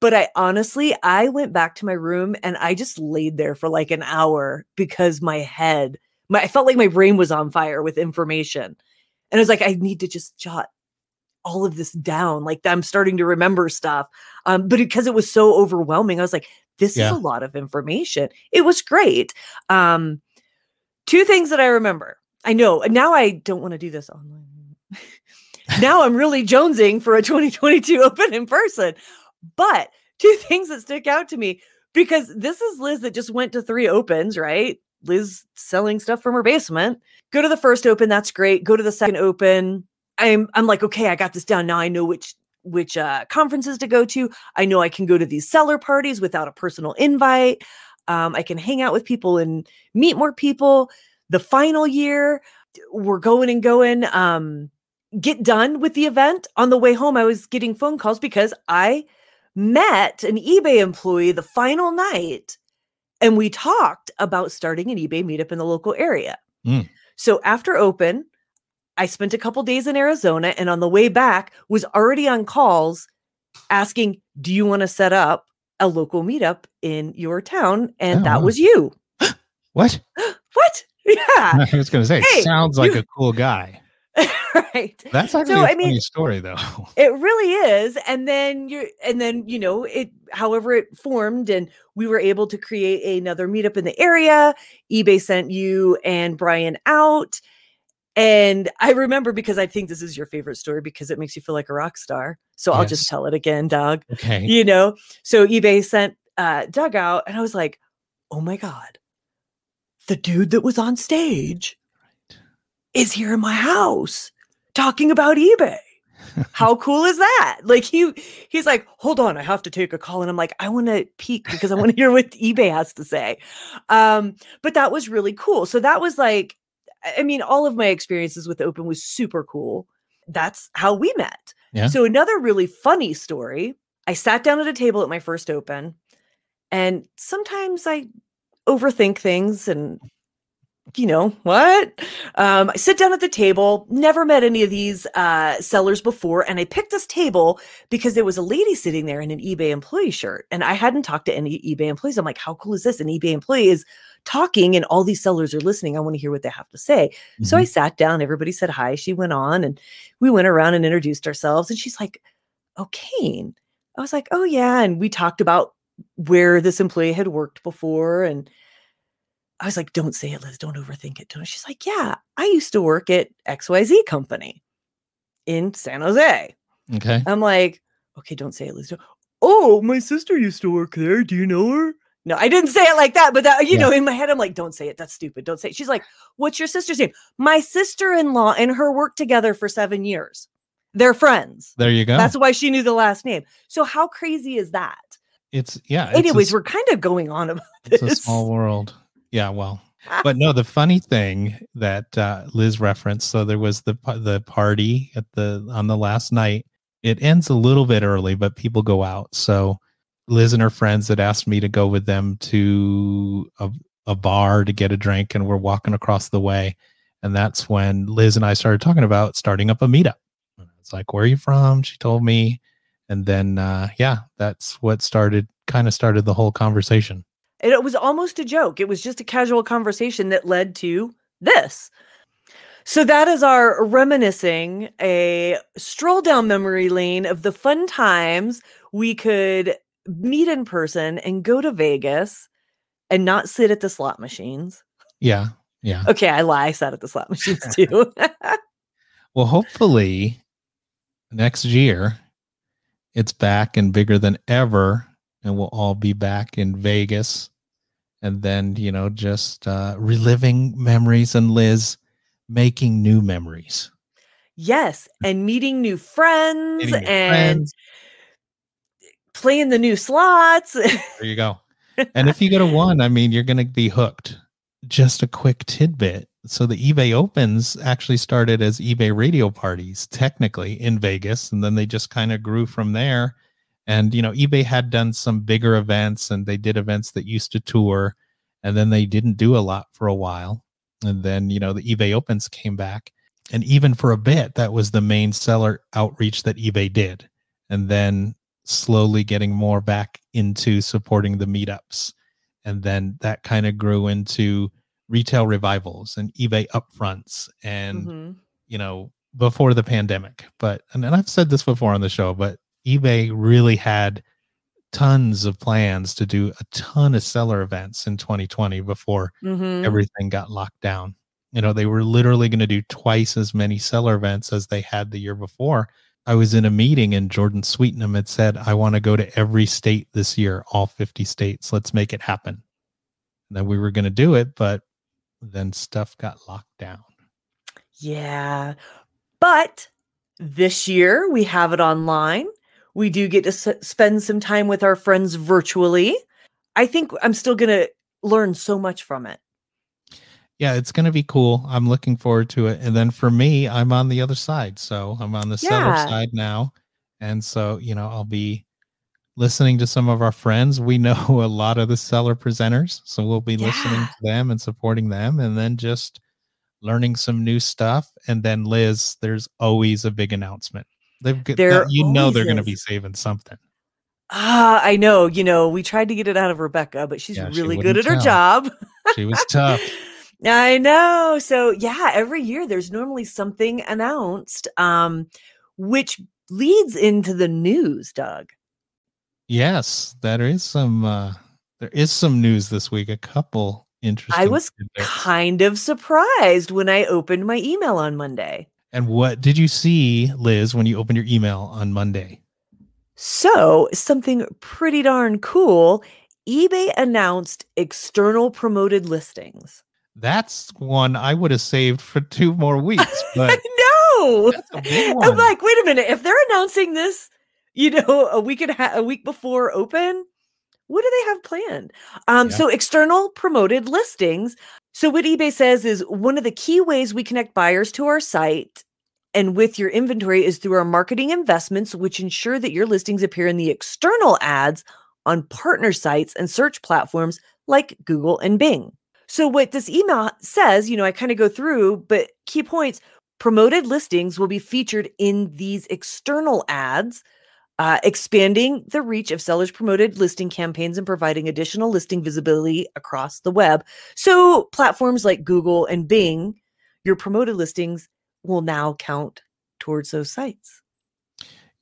But I honestly, I went back to my room and I just laid there for like an hour because my head, my I felt like my brain was on fire with information. And I was like, I need to just jot all of this down. Like I'm starting to remember stuff. Um, but because it was so overwhelming, I was like, this Yeah. is a lot of information. It was great. Um, two things that I remember. I know now I don't want to do this online. now I'm really jonesing for a 2022 open in person. But two things that stick out to me because this is Liz that just went to three opens, right? Liz selling stuff from her basement. Go to the first open, that's great. Go to the second open. I'm I'm like, okay, I got this down. Now I know which which uh, conferences to go to. I know I can go to these seller parties without a personal invite. Um, I can hang out with people and meet more people. The final year, we're going and going. Um, get done with the event. On the way home, I was getting phone calls because I met an eBay employee the final night and we talked about starting an eBay meetup in the local area. Mm. So after open, I spent a couple days in Arizona and on the way back was already on calls asking, "Do you want to set up a local meetup in your town?" And Oh, that was you. What? What? Yeah. I was gonna say, Hey, sounds like you- a cool guy. right. That's actually So, a I funny mean- story though. It really is. And then you're, and then, you know, it, however it formed, and we were able to create another meetup in the area. eBay sent you and Brian out. And I remember because I think this is your favorite story because it makes you feel like a rock star. So I'll just tell it again, Doug. Okay. You know, so eBay sent uh, Doug out, and I was like, oh my God, the dude that was on stage is here in my house talking about eBay. How cool is that? Like he he's like, hold on, I have to take a call. And I'm like, I want to peek because I want to hear what eBay has to say. Um, but that was really cool. So that was like, I- mean, all of my experiences with Open was super cool. That's how we met. Yeah. So another really funny story. I sat down at a table at my first open, and sometimes I overthink things and you know what? Um, i sit down at the table never met any of these uh, sellers before and i picked this table because there was a lady sitting there in an ebay employee shirt and i hadn't talked to any ebay employees. I'm like how cool is this? An ebay employee is talking and all these sellers are listening. I want to hear what they have to say. So Mm-hmm. i sat down everybody said hi she went on and we went around and introduced ourselves and she's like oh kane. I was like oh yeah and we talked about where this employee had worked before and I was like, don't say it, Liz. Don't overthink it. Don't. She's like, yeah, I used to work at XYZ company in San Jose. Okay. I'm like, okay, don't say it, Liz. Oh, my sister used to work there. Do you know her? No, I didn't say it like that, but that, you Yeah. know, in my head, I'm like, don't say it. That's stupid. Don't say it. She's like, what's your sister's name? My sister in law and her worked together for seven years. They're friends. There you go. That's why she knew the last name. So, how crazy is that? it's yeah. it's a Anyways, we're kind of going on about it's this. a small world. Yeah, well, but no, the funny thing that uh, Liz referenced. So there was the the party at the on the last night. It ends a little bit early, but people go out. So Liz and her friends had asked me to go with them to a, a bar to get a drink, and we're walking across the way, and that's when Liz and I started talking about starting up a meetup. And I was like, "Where are you from?" She told me, and then uh, yeah, that's what started kind of started the whole conversation. And it was almost a joke. It was just a casual conversation that led to this. So that is our reminiscing a stroll down memory lane of the fun times we could meet in person and go to Vegas and not sit at the slot machines. Yeah. Yeah. Okay, I lie. I sat at the slot machines too. Well, hopefully next year it's back and bigger than ever, and we'll all be back in Vegas. And then, you know, just uh, reliving memories and Liz making new memories. yes, and meeting new friends Meeting and friends. playing the new slots. There you go. and if you go to one, I mean, you're going to be hooked. Just a quick tidbit. So the eBay Opens actually started as eBay radio parties, technically in Vegas, and then they just kind of grew from there. And you know, eBay had done some bigger events, and they did events that used to tour, and then they didn't do a lot for a while. And then you know, the eBay Opens came back, and even for a bit, that was the main seller outreach that eBay did. And then slowly getting more back into supporting the meetups. And then that kind of grew into retail revivals and eBay upfronts and, Mhm. you know, before the pandemic. But, and, and I've said this before on the show, but eBay really had tons of plans to do a ton of seller events in 2020 before Mhm. everything got locked down. You know, they were literally going to do twice as many seller events as they had the year before. I was in a meeting and Jordan Sweetnam had said, I want to go to every state this year, all 50 states. Let's make it happen. And then we were going to do it, but then stuff got locked down. Yeah. But this year we have it online. We do get to s- spend some time with our friends virtually. I think I'm still going to learn so much from it. Yeah, it's going to be cool. I'm looking forward to it. And then for me, I'm on the other side. So I'm on the seller Yeah. side now. And so, you know, I'll be listening to some of our friends. We know a lot of the seller presenters. So we'll be listening to them and supporting them and then just learning some new stuff. And then, Liz, there's always a big announcement. They've got, There that- you know, always they're going to be saving something. Ah, I know. You know, we tried to get it out of Rebecca, but she's Yeah, she really good wouldn't at her job. She was tough. I know. So yeah, every year there's normally something announced, um, which leads into the news, Doug. Yes, there is some uh there is some news this week. A couple interesting I was kind of surprised when I opened my email on Monday. And what did you see, Liz, when you opened your email on Monday? So, something pretty darn cool. eBay announced external promoted listings. That's one I would have saved for two more weeks, but I know. that's a big I'm like, wait a minute. If they're announcing this, you know, a week and a, ha- a week before open, what do they have planned? Um, Yeah. so external promoted listings. So what eBay says is one of the key ways we connect buyers to our site and with your inventory is through our marketing investments, which ensure that your listings appear in the external ads on partner sites and search platforms like Google and Bing. So what this email says, you know, I kind of go through, but key points promoted listings will be featured in these external ads, uh, expanding the reach of sellers' promoted listing campaigns and providing additional listing visibility across the web. So, platforms like Google and Bing, your promoted listings will now count towards those sites.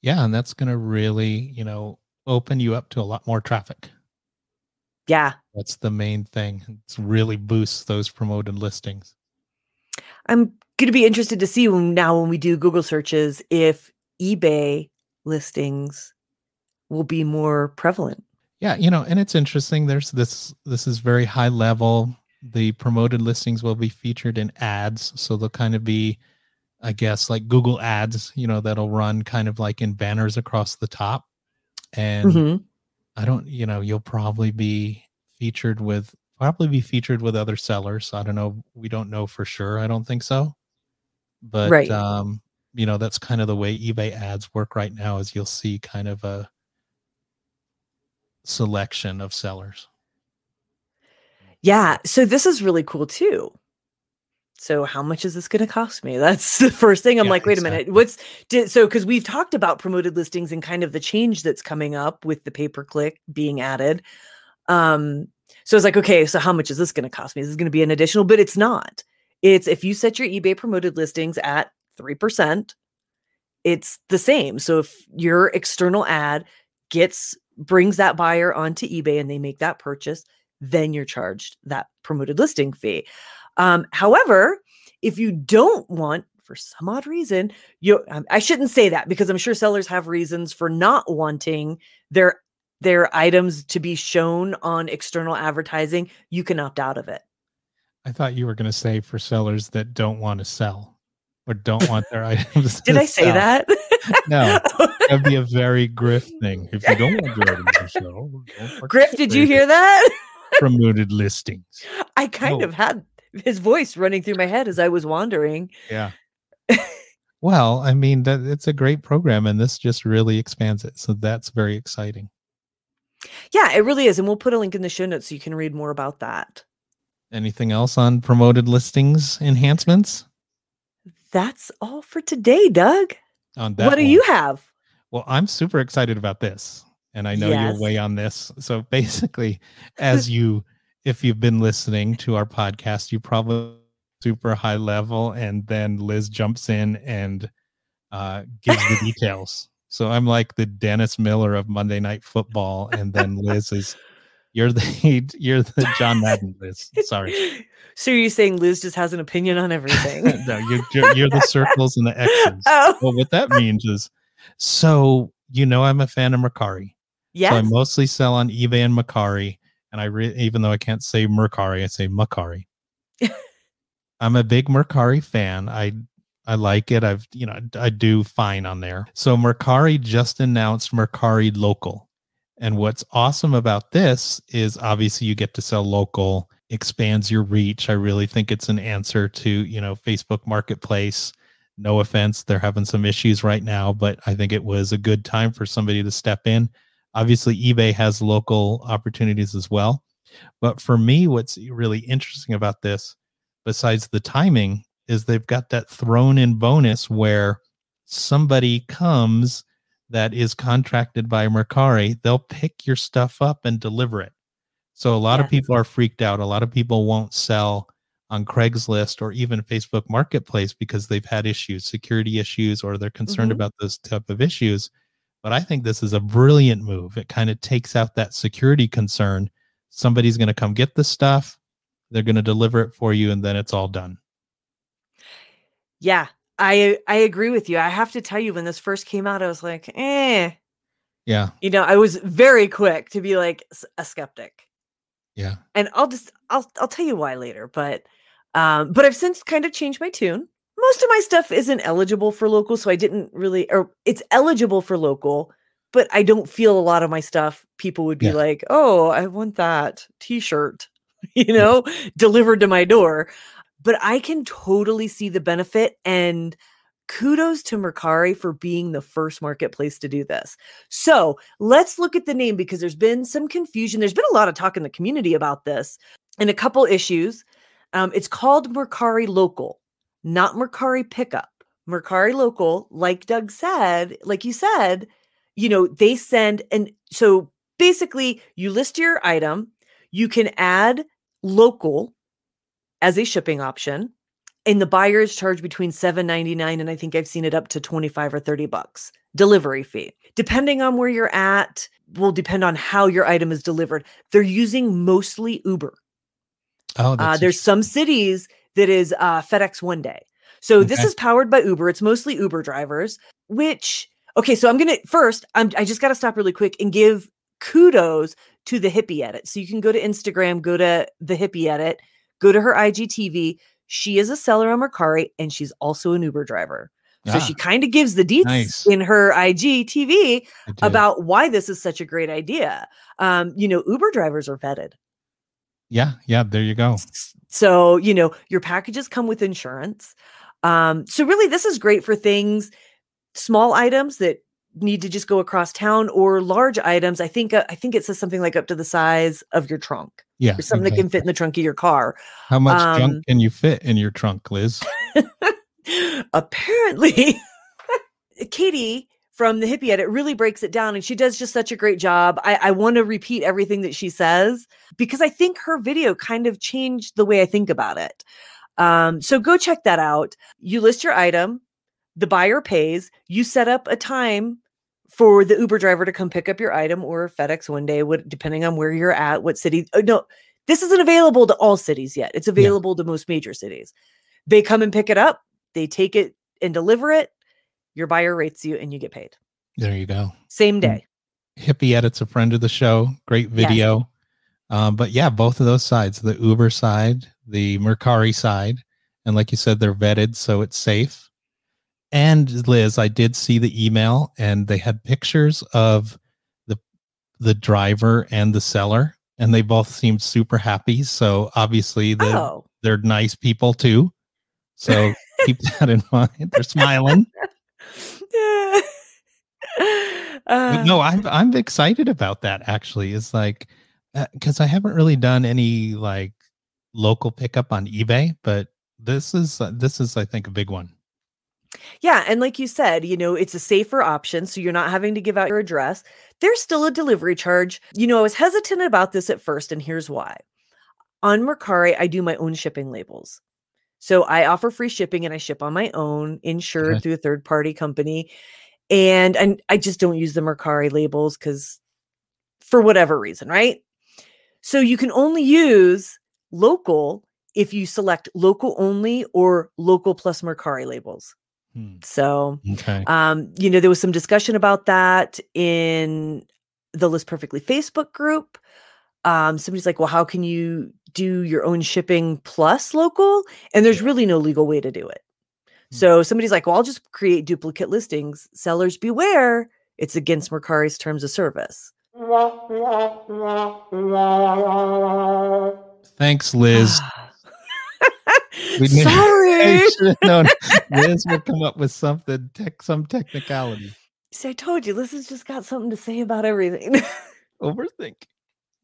yeah, and that's gonna really, you know, open you up to a lot more traffic. Yeah, That's the main thing. It's really boosts those promoted listings. I'm going to be interested to see when, now when we do Google searches if eBay listings will be more prevalent. Yeah, you know, and it's interesting. There's this this is very high level. The promoted listings will be featured in ads, so they'll kind of be I guess like Google ads, you know, that'll run kind of like in banners across the top. And Mhm. I don't, you know, you'll probably be featured with probably be featured with other sellers. I don't know. We don't know for sure. I don't think so. But Right. um, you know, that's kind of the way eBay ads work right now is you'll see kind of a selection of sellers. Yeah. So this is really cool too. So how much is this going to cost me? That's the first thing. I'm Yeah, like, wait a minute. What's did, so because we've talked about promoted listings and kind of the change that's coming up with the pay per click being added. Um, so it's like, okay, so how much is this going to cost me? Is this going to be an additional? But it's not. It's if you set your eBay promoted listings at 3%, it's the same. So if your external ad gets brings that buyer onto eBay and they make that purchase, then you're charged that promoted listing fee. Um, however, if you don't want for some odd reason, you um, I shouldn't say that because I'm sure sellers have reasons for not wanting their their items to be shown on external advertising, you can opt out of it. I thought you were going to say for sellers that don't want to sell or don't want their items. Did I say sell. that? no, that'd be a very Griff thing. If you don't want your items to sell, Griff, did you hear that? Promoted listings. I kind Oh. of had his voice running through my head as I was wandering. Yeah. well, I mean, that it's a great program, and this just really expands it. So that's very exciting. Yeah, it really is. And we'll put a link in the show notes so you can read more about that. Anything else on promoted listings enhancements? That's all for today, Doug. On that, what do one? you have? Well, I'm super excited about this, and I know Yes. you're way on this. So basically, as you, if you've been listening to our podcast, you probably super high level, and then Liz jumps in and uh, gives the details. So I'm like the Dennis Miller of Monday Night Football, and then Liz is, you're the you're the John Madden, Liz. Sorry, So you're saying Liz just has an opinion on everything? no, you're you're you're the circles and the X's. oh, Well, what that means is, so you know, I'm a fan of Mercari. Yeah. So I mostly sell on eBay and Macari, and I re- even though I can't say Mercari, I say Macari. I'm a big Mercari fan. I I like it. I've you know I do fine on there. So Mercari just announced Mercari Local, and what's awesome about this is obviously you get to sell local, expands your reach. I really think it's an answer to you know Facebook Marketplace. No offense, they're having some issues right now, but I think it was a good time for somebody to step in obviously ebay has local opportunities as well but for me what's really interesting about this besides the timing is they've got that thrown in bonus where somebody comes that is contracted by mercari they'll pick your stuff up and deliver it so a lot of people are freaked out a lot of people won't sell on craigslist or even facebook marketplace because they've had issues security issues or they're concerned Mhm. about those type of issues but I think this is a brilliant move. It kind of takes out that security concern. Somebody's going to come get the stuff, they're going to deliver it for you, and then it's all done. Yeah, I I agree with you. I have to tell you, when this first came out, I was like, eh. Yeah. You know, I was very quick to be like a skeptic. Yeah. and I'll just I'll I'll tell you why later, but um but I've since kind of changed my tune. Most of my stuff isn't eligible for local, so I didn't really or it's eligible for local, but I don't feel a lot of my stuff people would be Yeah. like, "Oh, I want that t-shirt." you know, delivered to my door. But I can totally see the benefit and kudos to Mercari for being the first marketplace to do this. So let's look at the name because there's been some confusion. There's been a lot of talk in the community about this and a couple issues. Um, it's called Mercari Local, not Mercari Pickup. Mercari Local, like Doug said, like you said, you know, they send and so basically you list your item, you can add local as a shipping option and the buyers charge between 7.99 and i think i've seen it up to 25 or 30 bucks delivery fee. Depending on where you're at will depend on how your item is delivered. They're using mostly uber. Oh, uh, there's some cities that is uh, fedex one day. So this is powered by uber. It's mostly uber drivers which okay so i'm gonna first I'm, i just gotta stop really quick and give kudos to the hippie edit. So you can go to instagram go to the hippie edit go to her igtv she is a seller on mercari and she's also an uber driver so Ah, she kind of gives the deets nice. in her igtv about why this is such a great idea um you know uber drivers are vetted yeah, yeah. There you go. So, you know, your packages come with insurance. Um, so really this is great for things, small items that need to just go across town or large items. I think uh, I think it says something like up to the size of your trunk Yeah. or something that can fit in the trunk of your car. How much um, junk can you fit in your trunk, Liz? Apparently, Katie from the hippie edit really breaks it down and she does just such a great job. I, I want to repeat everything that she says because I think her video kind of changed the way I think about it. Um, so go check that out. You list your item, the buyer pays, you set up a time for the Uber driver to come pick up your item or FedEx one day, what, depending on where you're at, what city. Oh, no, this isn't available to all cities yet. It's available yeah. to most major cities. They come and pick it up, they take it and deliver it. Your buyer rates you and you get paid. There you go. Same day. Hippie Edit's a friend of the show. Great video. Yes. Um, but yeah, both of those sides, the Uber side, the Mercari side, and like you said, they're vetted, so it's safe. And Liz, I did see the email, and they had pictures of the the driver and the seller, and they both seemed super happy. So obviously, the, oh. they're nice people too. So keep that in mind. They're smiling. Uh, no, I'm I'm excited about that. Actually, it's like because uh, I haven't really done any like local pickup on eBay, but this is uh, this is I think a big one. Yeah, and like you said, you know, it's a safer option so you're not having to give out your address. There's still a delivery charge. You know, I was hesitant about this at first and here's why. On Mercari, I do my own shipping labels. So I offer free shipping and I ship on my own, insured okay. through a third party company. And and I just don't use the Mercari labels cuz for whatever reason, right? So you can only use local if you select local only or local plus Mercari labels. Hmm. So, okay. um, you know, there was some discussion about that in the List Perfectly Facebook group. Um, somebody's like, well, how can you do your own shipping plus local? And there's really no legal way to do it. Hmm. So somebody's like, well, I'll just create duplicate listings. Sellers beware, it's against Mercari's terms of service. Thanks, Liz. we Sorry. Liz would come up with something, tech, some technicality. See, I told you, Liz has just got something to say about everything. Overthink.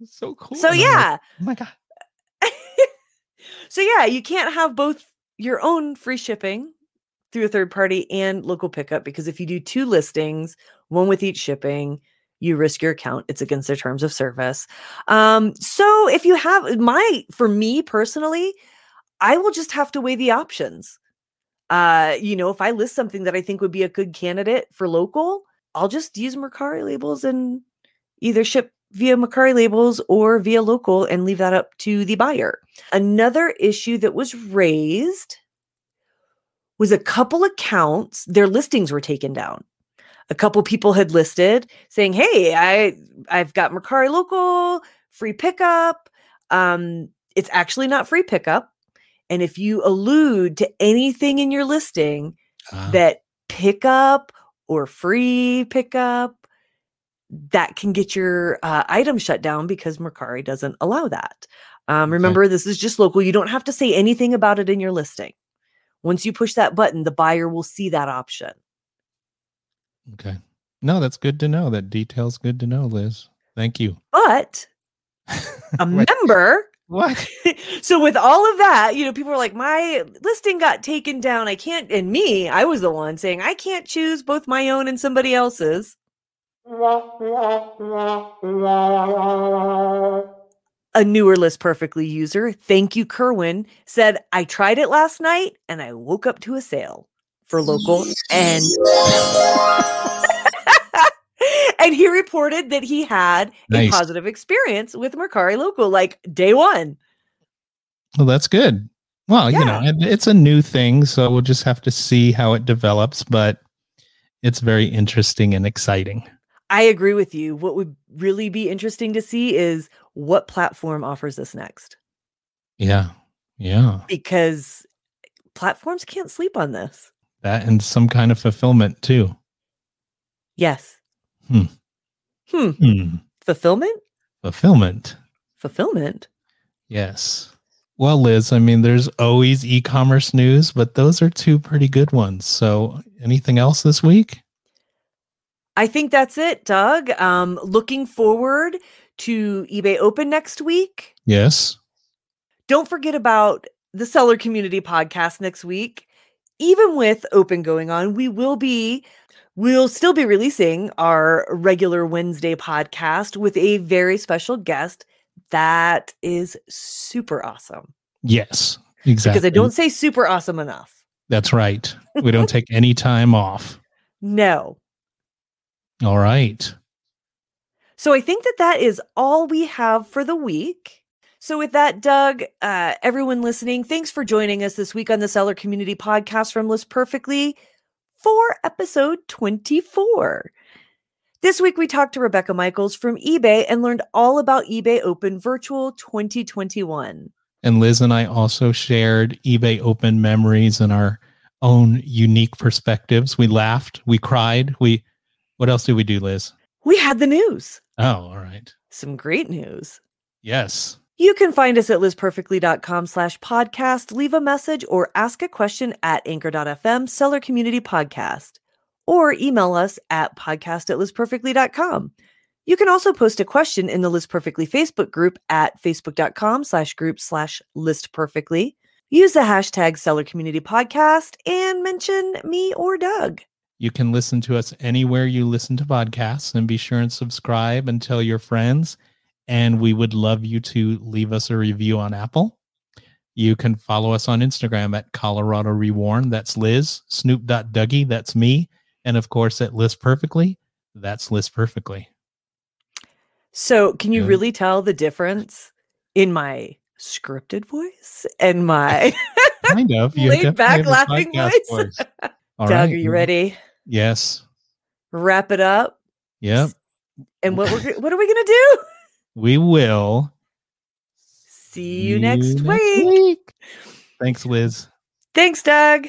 It's so cool. So yeah. Like, oh my god. so yeah, you can't have both your own free shipping through a third party and local pickup because if you do two listings, one with each shipping, you risk your account. It's against their terms of service. Um, so if you have my, for me personally, I will just have to weigh the options. Uh, you know, if I list something that I think would be a good candidate for local, I'll just use Mercari labels and either ship via Mercari labels or via local and leave that up to the buyer. Another issue that was raised was a couple accounts, their listings were taken down a couple people had listed saying, "Hey, I I've got Mercari local free pickup." Um, it's actually not free pickup, and if you allude to anything in your listing uh-huh. that pickup or free pickup, that can get your uh, item shut down because Mercari doesn't allow that. Um, remember, okay. this is just local. You don't have to say anything about it in your listing. Once you push that button, the buyer will see that option. Okay. No, that's good to know. That detail's good to know, Liz. Thank you. But a member. What? so with all of that, you know, people are like, my listing got taken down. I can't, and me, I was the one saying I can't choose both my own and somebody else's. A newer list perfectly user, thank you, Kerwin, said, I tried it last night and I woke up to a sale for local and and he reported that he had nice. a positive experience with Mercari Local like day one. Well, that's good. Well, yeah. you know, it's a new thing, so we'll just have to see how it develops, but it's very interesting and exciting. I agree with you. What would really be interesting to see is what platform offers this next. Yeah. Yeah. Because platforms can't sleep on this. That and some kind of fulfillment too. Yes. Hmm. Hmm. hmm. Fulfillment? Fulfillment. Fulfillment. Yes. Well, Liz, I mean, there's always e commerce news, but those are two pretty good ones. So, anything else this week? I think that's it, Doug. Um, looking forward to eBay Open next week. Yes. Don't forget about the Seller Community podcast next week even with open going on, we will be we'll still be releasing our regular Wednesday podcast with a very special guest that is super awesome. Yes. Exactly. because I don't say super awesome enough. That's right. We don't take any time off. No. All right. So I think that that is all we have for the week. So with that, Doug, uh, everyone listening, thanks for joining us this week on the Seller Community Podcast from List Perfectly for episode 24. This week we talked to Rebecca Michals from eBay and learned all about eBay Open Virtual 2021. And Liz and I also shared eBay open memories and our own unique perspectives. We laughed, we cried, we what else did we do, Liz? We had the news. Oh, all right. Some great news. Yes. You can find us at listperfectly.com slash podcast, leave a message, or ask a question at anchor.fm seller community podcast, or email us at podcast at listperfectly.com. You can also post a question in the List Perfectly Facebook group at facebook.com slash group slash list perfectly. Use the hashtag seller community podcast and mention me or Doug. You can listen to us anywhere you listen to podcasts and be sure and subscribe and tell your friends. And we would love you to leave us a review on Apple. You can follow us on Instagram at Colorado Reworn. That's Liz. Snoop.Dougie. That's me. And of course, at List Perfectly. That's List Perfectly. So, can you Good. really tell the difference in my scripted voice and my Kind of. You Laid back laughing podcast voice. All Doug, right. are you ready? Yes. Wrap it up. Yep. And what we're what are we gonna do? We will. See you next you week. week. Thanks, Liz. Thanks, Doug.